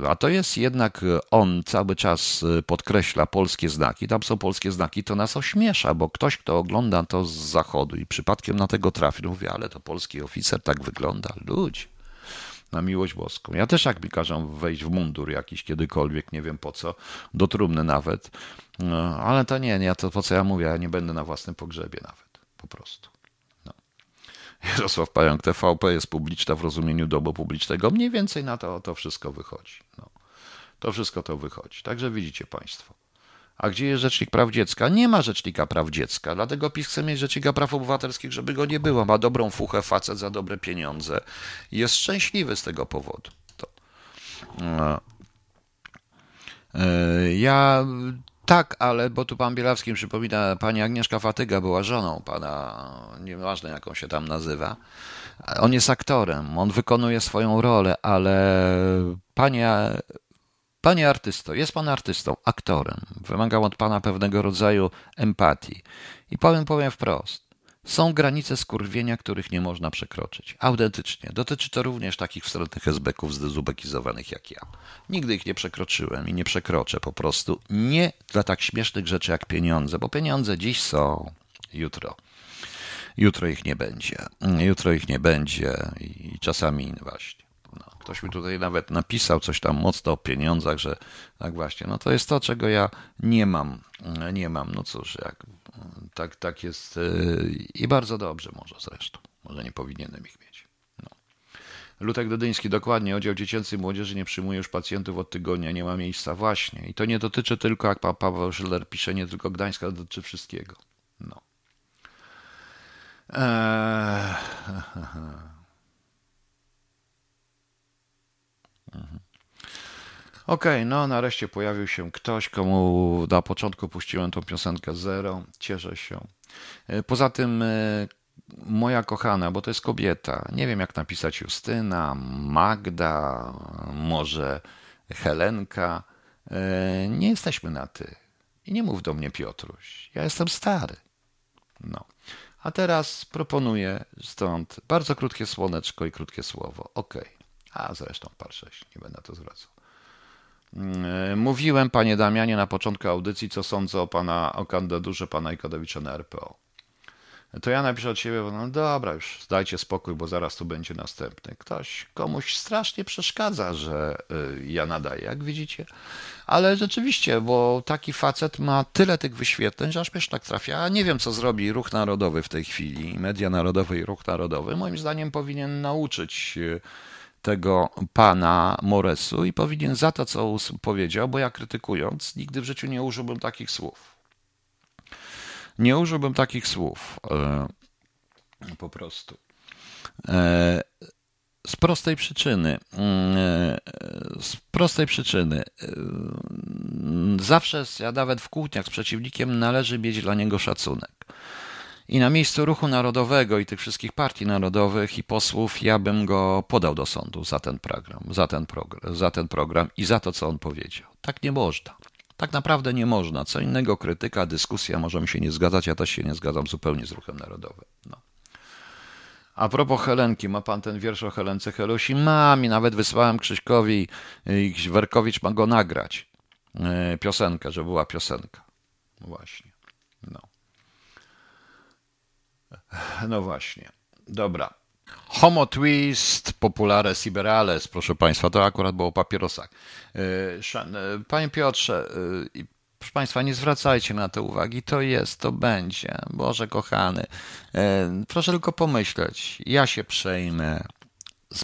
A to jest jednak on cały czas podkreśla polskie znaki. Tam są polskie znaki, to nas ośmiesza, bo ktoś, kto ogląda to z zachodu i przypadkiem na tego trafi, mówi, ale to polski oficer tak wygląda. Ludzi. Na miłość boską. Ja też jak mi każą wejść w mundur jakiś kiedykolwiek, nie wiem po co, do trumny nawet. No, ale to nie, nie, to po co ja mówię, ja nie będę na własnym pogrzebie nawet. Po prostu. Jarosław Pająk, TVP jest publiczna w rozumieniu domu publicznego. Mniej więcej na to to wszystko wychodzi. No. To wszystko to wychodzi. Także widzicie Państwo. A gdzie jest Rzecznik Praw Dziecka? Nie ma Rzecznika Praw Dziecka, dlatego PiS chce mieć Rzecznika Praw Obywatelskich, żeby go nie było. Ma dobrą fuchę, facet za dobre pieniądze. Jest szczęśliwy z tego powodu. To. No. E, ja tak, ale bo tu pan Bielawski przypomina, pani Agnieszka Fatyga była żoną pana, nieważne jaką się tam nazywa. On jest aktorem, on wykonuje swoją rolę, ale panie, panie artysto, jest pan artystą, aktorem. Wymagał od pana pewnego rodzaju empatii. I powiem, powiem wprost. Są granice skurwienia, których nie można przekroczyć. Autentycznie. Dotyczy to również takich wstrętnych esbeków zdezubekizowanych jak ja. Nigdy ich nie przekroczyłem i nie przekroczę po prostu. Nie dla tak śmiesznych rzeczy jak pieniądze, bo pieniądze dziś są, jutro. Jutro ich nie będzie. Jutro ich nie będzie i czasami właśnie. No, ktoś mi tutaj nawet napisał coś tam mocno o pieniądzach, że tak właśnie, no to jest to, czego ja nie mam. Nie mam, no cóż, jak, tak, tak jest yy, i bardzo dobrze może zresztą. Może nie powinienem ich mieć. No. Lutek Dodyński, dokładnie, oddział dziecięcy młodzieży nie przyjmuje już pacjentów od tygodnia, nie ma miejsca. Właśnie. I to nie dotyczy tylko, jak pan Paweł Schiller pisze, nie tylko Gdańska, dotyczy wszystkiego. No. Eee, Okej, okay, no nareszcie pojawił się ktoś, komu na początku puściłem tą piosenkę Zero. Cieszę się. E, poza tym e, moja kochana, bo to jest kobieta, nie wiem jak napisać Justyna, Magda, może Helenka. E, nie jesteśmy na ty. I nie mów do mnie Piotruś. Ja jestem stary. No. A teraz proponuję stąd bardzo krótkie słoneczko i krótkie słowo. Ok. A zresztą par 6, nie będę na to zwracał. Mm, mówiłem, panie Damianie, na początku audycji, co sądzę o pana, o kandydaturze pana Ikodowicza na RPO. To ja napiszę od siebie, no dobra, już dajcie spokój, bo zaraz tu będzie następny. Ktoś komuś strasznie przeszkadza, że y, ja nadaję, jak widzicie. Ale rzeczywiście, bo taki facet ma tyle tych wyświetleń, że aż tak trafia. Nie wiem, co zrobi Ruch Narodowy w tej chwili, Media Narodowe i Ruch Narodowy. Moim zdaniem powinien nauczyć y, tego pana Moresu i powinien za to, co powiedział, bo ja krytykując, nigdy w życiu nie użyłbym takich słów. Nie użyłbym takich słów. E, po prostu. E, z prostej przyczyny. E, z prostej przyczyny. Zawsze, ja nawet w kłótniach z przeciwnikiem, należy mieć dla niego szacunek. I na miejscu ruchu narodowego i tych wszystkich partii narodowych i posłów ja bym go podał do sądu za ten program, za ten program, za ten program i za to, co on powiedział. Tak nie można. Tak naprawdę nie można. Co innego krytyka, dyskusja, możemy się nie zgadzać, ja też się nie zgadzam zupełnie z ruchem narodowym. No. A propos Helenki, ma pan ten wiersz o Helence Helusi? Mam i nawet wysłałem Krzyśkowi i Werkowicz ma go nagrać. E, piosenkę, że była piosenka. Właśnie. No. No właśnie. Dobra. Homo twist populare siberales, proszę Państwa, to akurat było o papierosach. E, e, panie Piotrze, e, proszę Państwa, nie zwracajcie na to uwagi, to jest, to będzie, Boże kochany. Proszę tylko pomyśleć, ja się przejmę,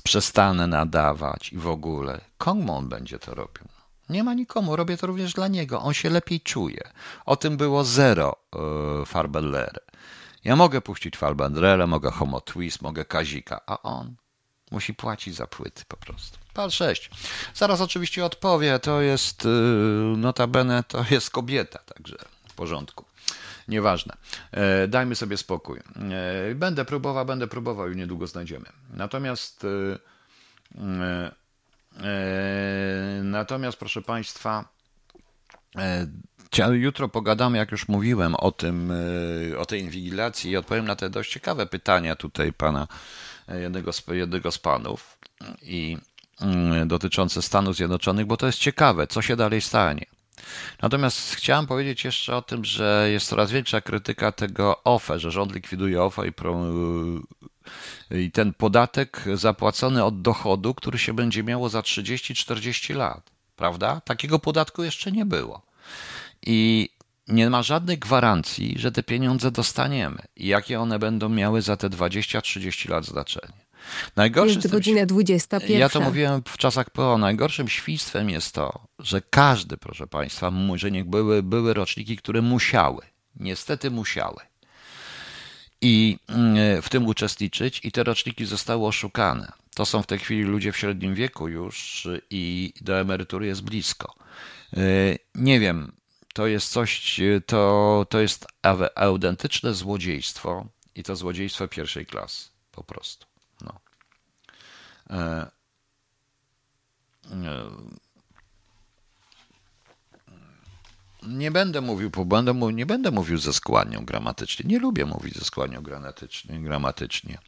przestanę nadawać i w ogóle. Komu on będzie to robił? Nie ma nikomu, robię to również dla niego, on się lepiej czuje. O tym było zero Farbeller. Ja mogę puścić Falbandrele, mogę Homo Twist, mogę Kazika, a on musi płacić za płyty po prostu. Pal 6. Zaraz oczywiście odpowie, to jest y, notabene, to jest kobieta, także w porządku. Nieważne. E, dajmy sobie spokój. E, będę próbował, będę próbował i niedługo znajdziemy. Natomiast e, natomiast proszę Państwa Jutro pogadamy, jak już mówiłem, o tym, e, o tej inwigilacji i odpowiem na te dość ciekawe pytania tutaj pana, e, jednego z, jednego z panów i mm, dotyczące Stanów Zjednoczonych, bo to jest ciekawe, co się dalej stanie. Natomiast chciałem powiedzieć jeszcze o tym, że jest coraz większa krytyka tego OFE, że rząd likwiduje OFE i, pro, i ten podatek zapłacony od dochodu, który się będzie miało za 30-40 lat. Prawda? Takiego podatku jeszcze nie było i nie ma żadnej gwarancji, że te pieniądze dostaniemy i jakie one będą miały za te 20-30 lat znaczenie. Najgorsze jest godzina 21. Ja to mówiłem w czasach PO. Najgorszym świństwem jest to, że każdy, proszę Państwa, że niech były, były roczniki, które musiały, niestety musiały i mm, w tym uczestniczyć i te roczniki zostały oszukane. To są w tej chwili ludzie w średnim wieku już i do emerytury jest blisko. Y, nie wiem, to jest coś, to, to jest autentyczne złodziejstwo i to złodziejstwo pierwszej klasy, po prostu. No. E, e, nie będę mówił, będę, nie będę mówił ze składnią gramatycznie. Nie lubię mówić ze składnią gramatycznie. gramatycznie.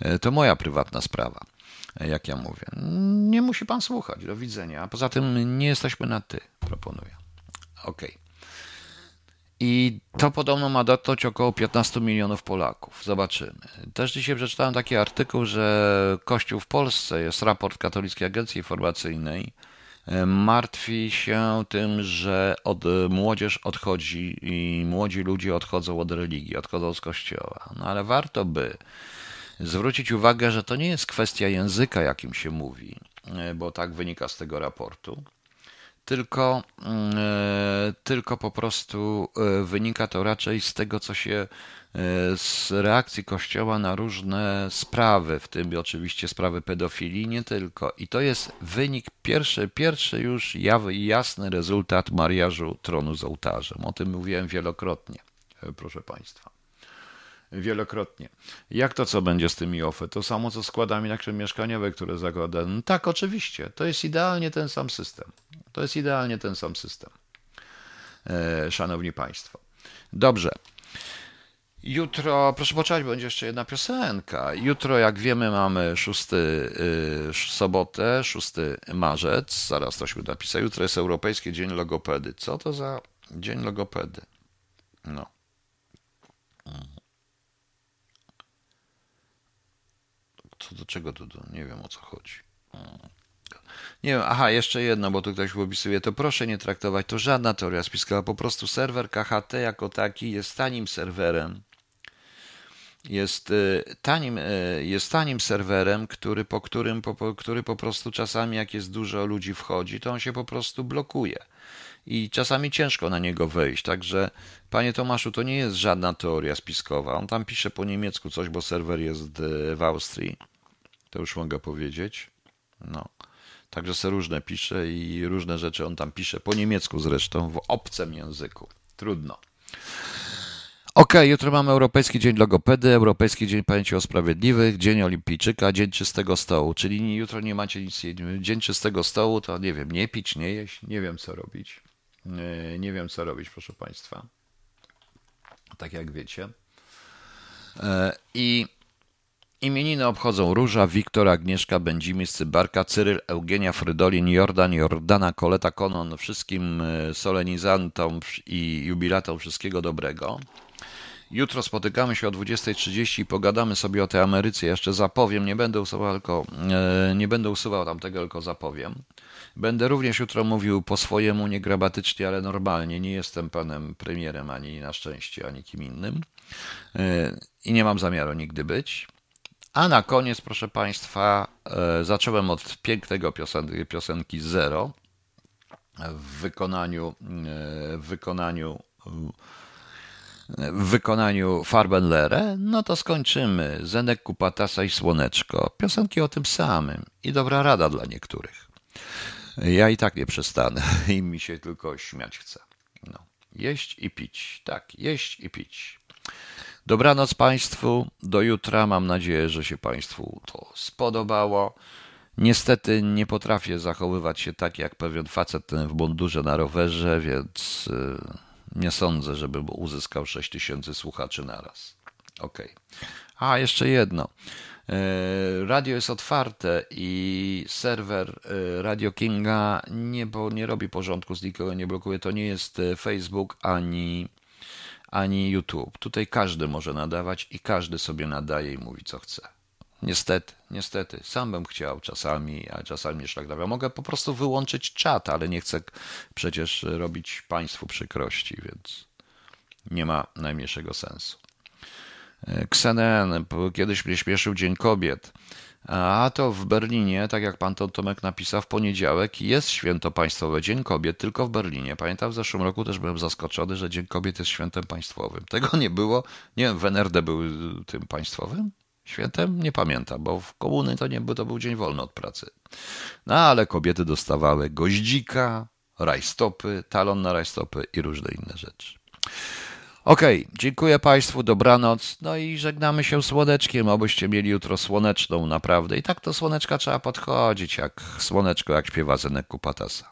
E, to moja prywatna sprawa, e, jak ja mówię. Nie musi pan słuchać. Do widzenia. Poza tym nie jesteśmy na ty, proponuję. Okej. Okay. I to podobno ma dotknąć około 15 milionów Polaków. Zobaczymy. Też dzisiaj przeczytałem taki artykuł, że Kościół w Polsce, jest raport Katolickiej Agencji Informacyjnej, e, martwi się tym, że od, młodzież odchodzi i młodzi ludzie odchodzą od religii, odchodzą z kościoła. No ale warto by zwrócić uwagę, że to nie jest kwestia języka, jakim się mówi, e, bo tak wynika z tego raportu tylko, mm, e, tylko po prostu e, wynika to raczej z tego, co się z reakcji Kościoła na różne sprawy, w tym oczywiście sprawy pedofilii, nie tylko. I to jest wynik, pierwszy, pierwszy już jasny rezultat mariażu tronu z ołtarzem. O tym mówiłem wielokrotnie, proszę Państwa wielokrotnie. Jak to co będzie z tymi OFE? To samo co składami na mieszkaniowe, które zakłada. No tak, oczywiście. To jest idealnie ten sam system. To jest idealnie ten sam system. E, szanowni Państwo. Dobrze. Jutro, proszę poczekać, będzie jeszcze jedna piosenka. Jutro, jak wiemy, mamy 6 y, sobotę, 6 marzec. Zaraz to się napisać. Jutro jest Europejski Dzień Logopedy. Co to za Dzień Logopedy? No. Co do czego tu? Nie wiem o co chodzi. Nie wiem, aha, jeszcze jedno, bo tu ktoś opisuje, to proszę nie traktować, to żadna teoria spiskowa, po prostu serwer KHT jako taki jest tanim serwerem, jest y, tanim, y, jest tanim serwerem, który po, którym, po, który po prostu czasami jak jest dużo ludzi wchodzi, to on się po prostu blokuje i czasami ciężko na niego wejść. Także, panie Tomaszu, to nie jest żadna teoria spiskowa. On tam pisze po niemiecku coś, bo serwer jest y, w Austrii. To już mogę powiedzieć. No. Także se różne pisze i różne rzeczy on tam pisze, po niemiecku zresztą, w obcym języku. Trudno. Ok, jutro mamy Europejski Dzień Logopedy, Europejski Dzień Pamięci o Sprawiedliwych, Dzień Olimpijczyka, Dzień Czystego Stołu, czyli jutro nie macie nic, Dzień Czystego Stołu to nie wiem, nie pić, nie jeść, nie wiem co robić. Nie wiem co robić, proszę Państwa. Tak jak wiecie. E, I Imieniny obchodzą Róża, Wiktor, Agnieszka, Będzimierz, Cybarka, Cyryl, Eugenia, Frydolin, Jordan, Jordana, Koleta, Konon, wszystkim e, solenizantom i jubilatom wszystkiego dobrego. Jutro spotykamy się o 20.30 i pogadamy sobie o tej Ameryce. Jeszcze zapowiem, nie będę usuwał, tylko, e, nie będę usuwał tamtego, tylko zapowiem. Będę również jutro mówił po swojemu, nie grabatycznie, ale normalnie. Nie jestem panem premierem, ani na szczęście, ani kim innym. E, I nie mam zamiaru nigdy być. A na koniec, proszę Państwa, e, zacząłem od pięknego piosenki, piosenki Zero w wykonaniu, e, w wykonaniu w wykonaniu Farbenlere, no to skończymy. Zenek Kupatasa i Słoneczko. Piosenki o tym samym. I dobra rada dla niektórych. Ja i tak nie przestanę. I mi się tylko śmiać chce. No. Jeść i pić. Tak, jeść i pić. Dobranoc Państwu. Do jutra. Mam nadzieję, że się Państwu to spodobało. Niestety nie potrafię zachowywać się tak jak pewien facet w mundurze na rowerze, więc y, nie sądzę, żeby uzyskał 6 tysięcy słuchaczy naraz. Ok. A, jeszcze jedno. Y, radio jest otwarte i serwer y, Radio Kinga nie, bo nie robi porządku z nikogo, nie blokuje. To nie jest Facebook ani ani YouTube. Tutaj każdy może nadawać i każdy sobie nadaje i mówi co chce. Niestety, niestety. Sam bym chciał czasami, a czasami nie szlak Mogę po prostu wyłączyć czat, ale nie chcę przecież robić Państwu przykrości, więc nie ma najmniejszego sensu. Ksenen kiedyś mnie Dzień Kobiet. A to w Berlinie, tak jak pan Tomek napisał, w poniedziałek jest święto państwowe, Dzień Kobiet, tylko w Berlinie. Pamiętam, w zeszłym roku też byłem zaskoczony, że Dzień Kobiet jest świętem państwowym. Tego nie było. Nie wiem, w NRD był tym państwowym świętem? Nie pamiętam, bo w komuny to nie był, to był dzień wolny od pracy. No ale kobiety dostawały goździka, rajstopy, talon na rajstopy i różne inne rzeczy. Okej, okay, dziękuję Państwu, dobranoc. No i żegnamy się słoneczkiem, obyście mieli jutro słoneczną naprawdę. I tak to słoneczka trzeba podchodzić, jak słoneczko, jak śpiewa Zenek Kupatasa.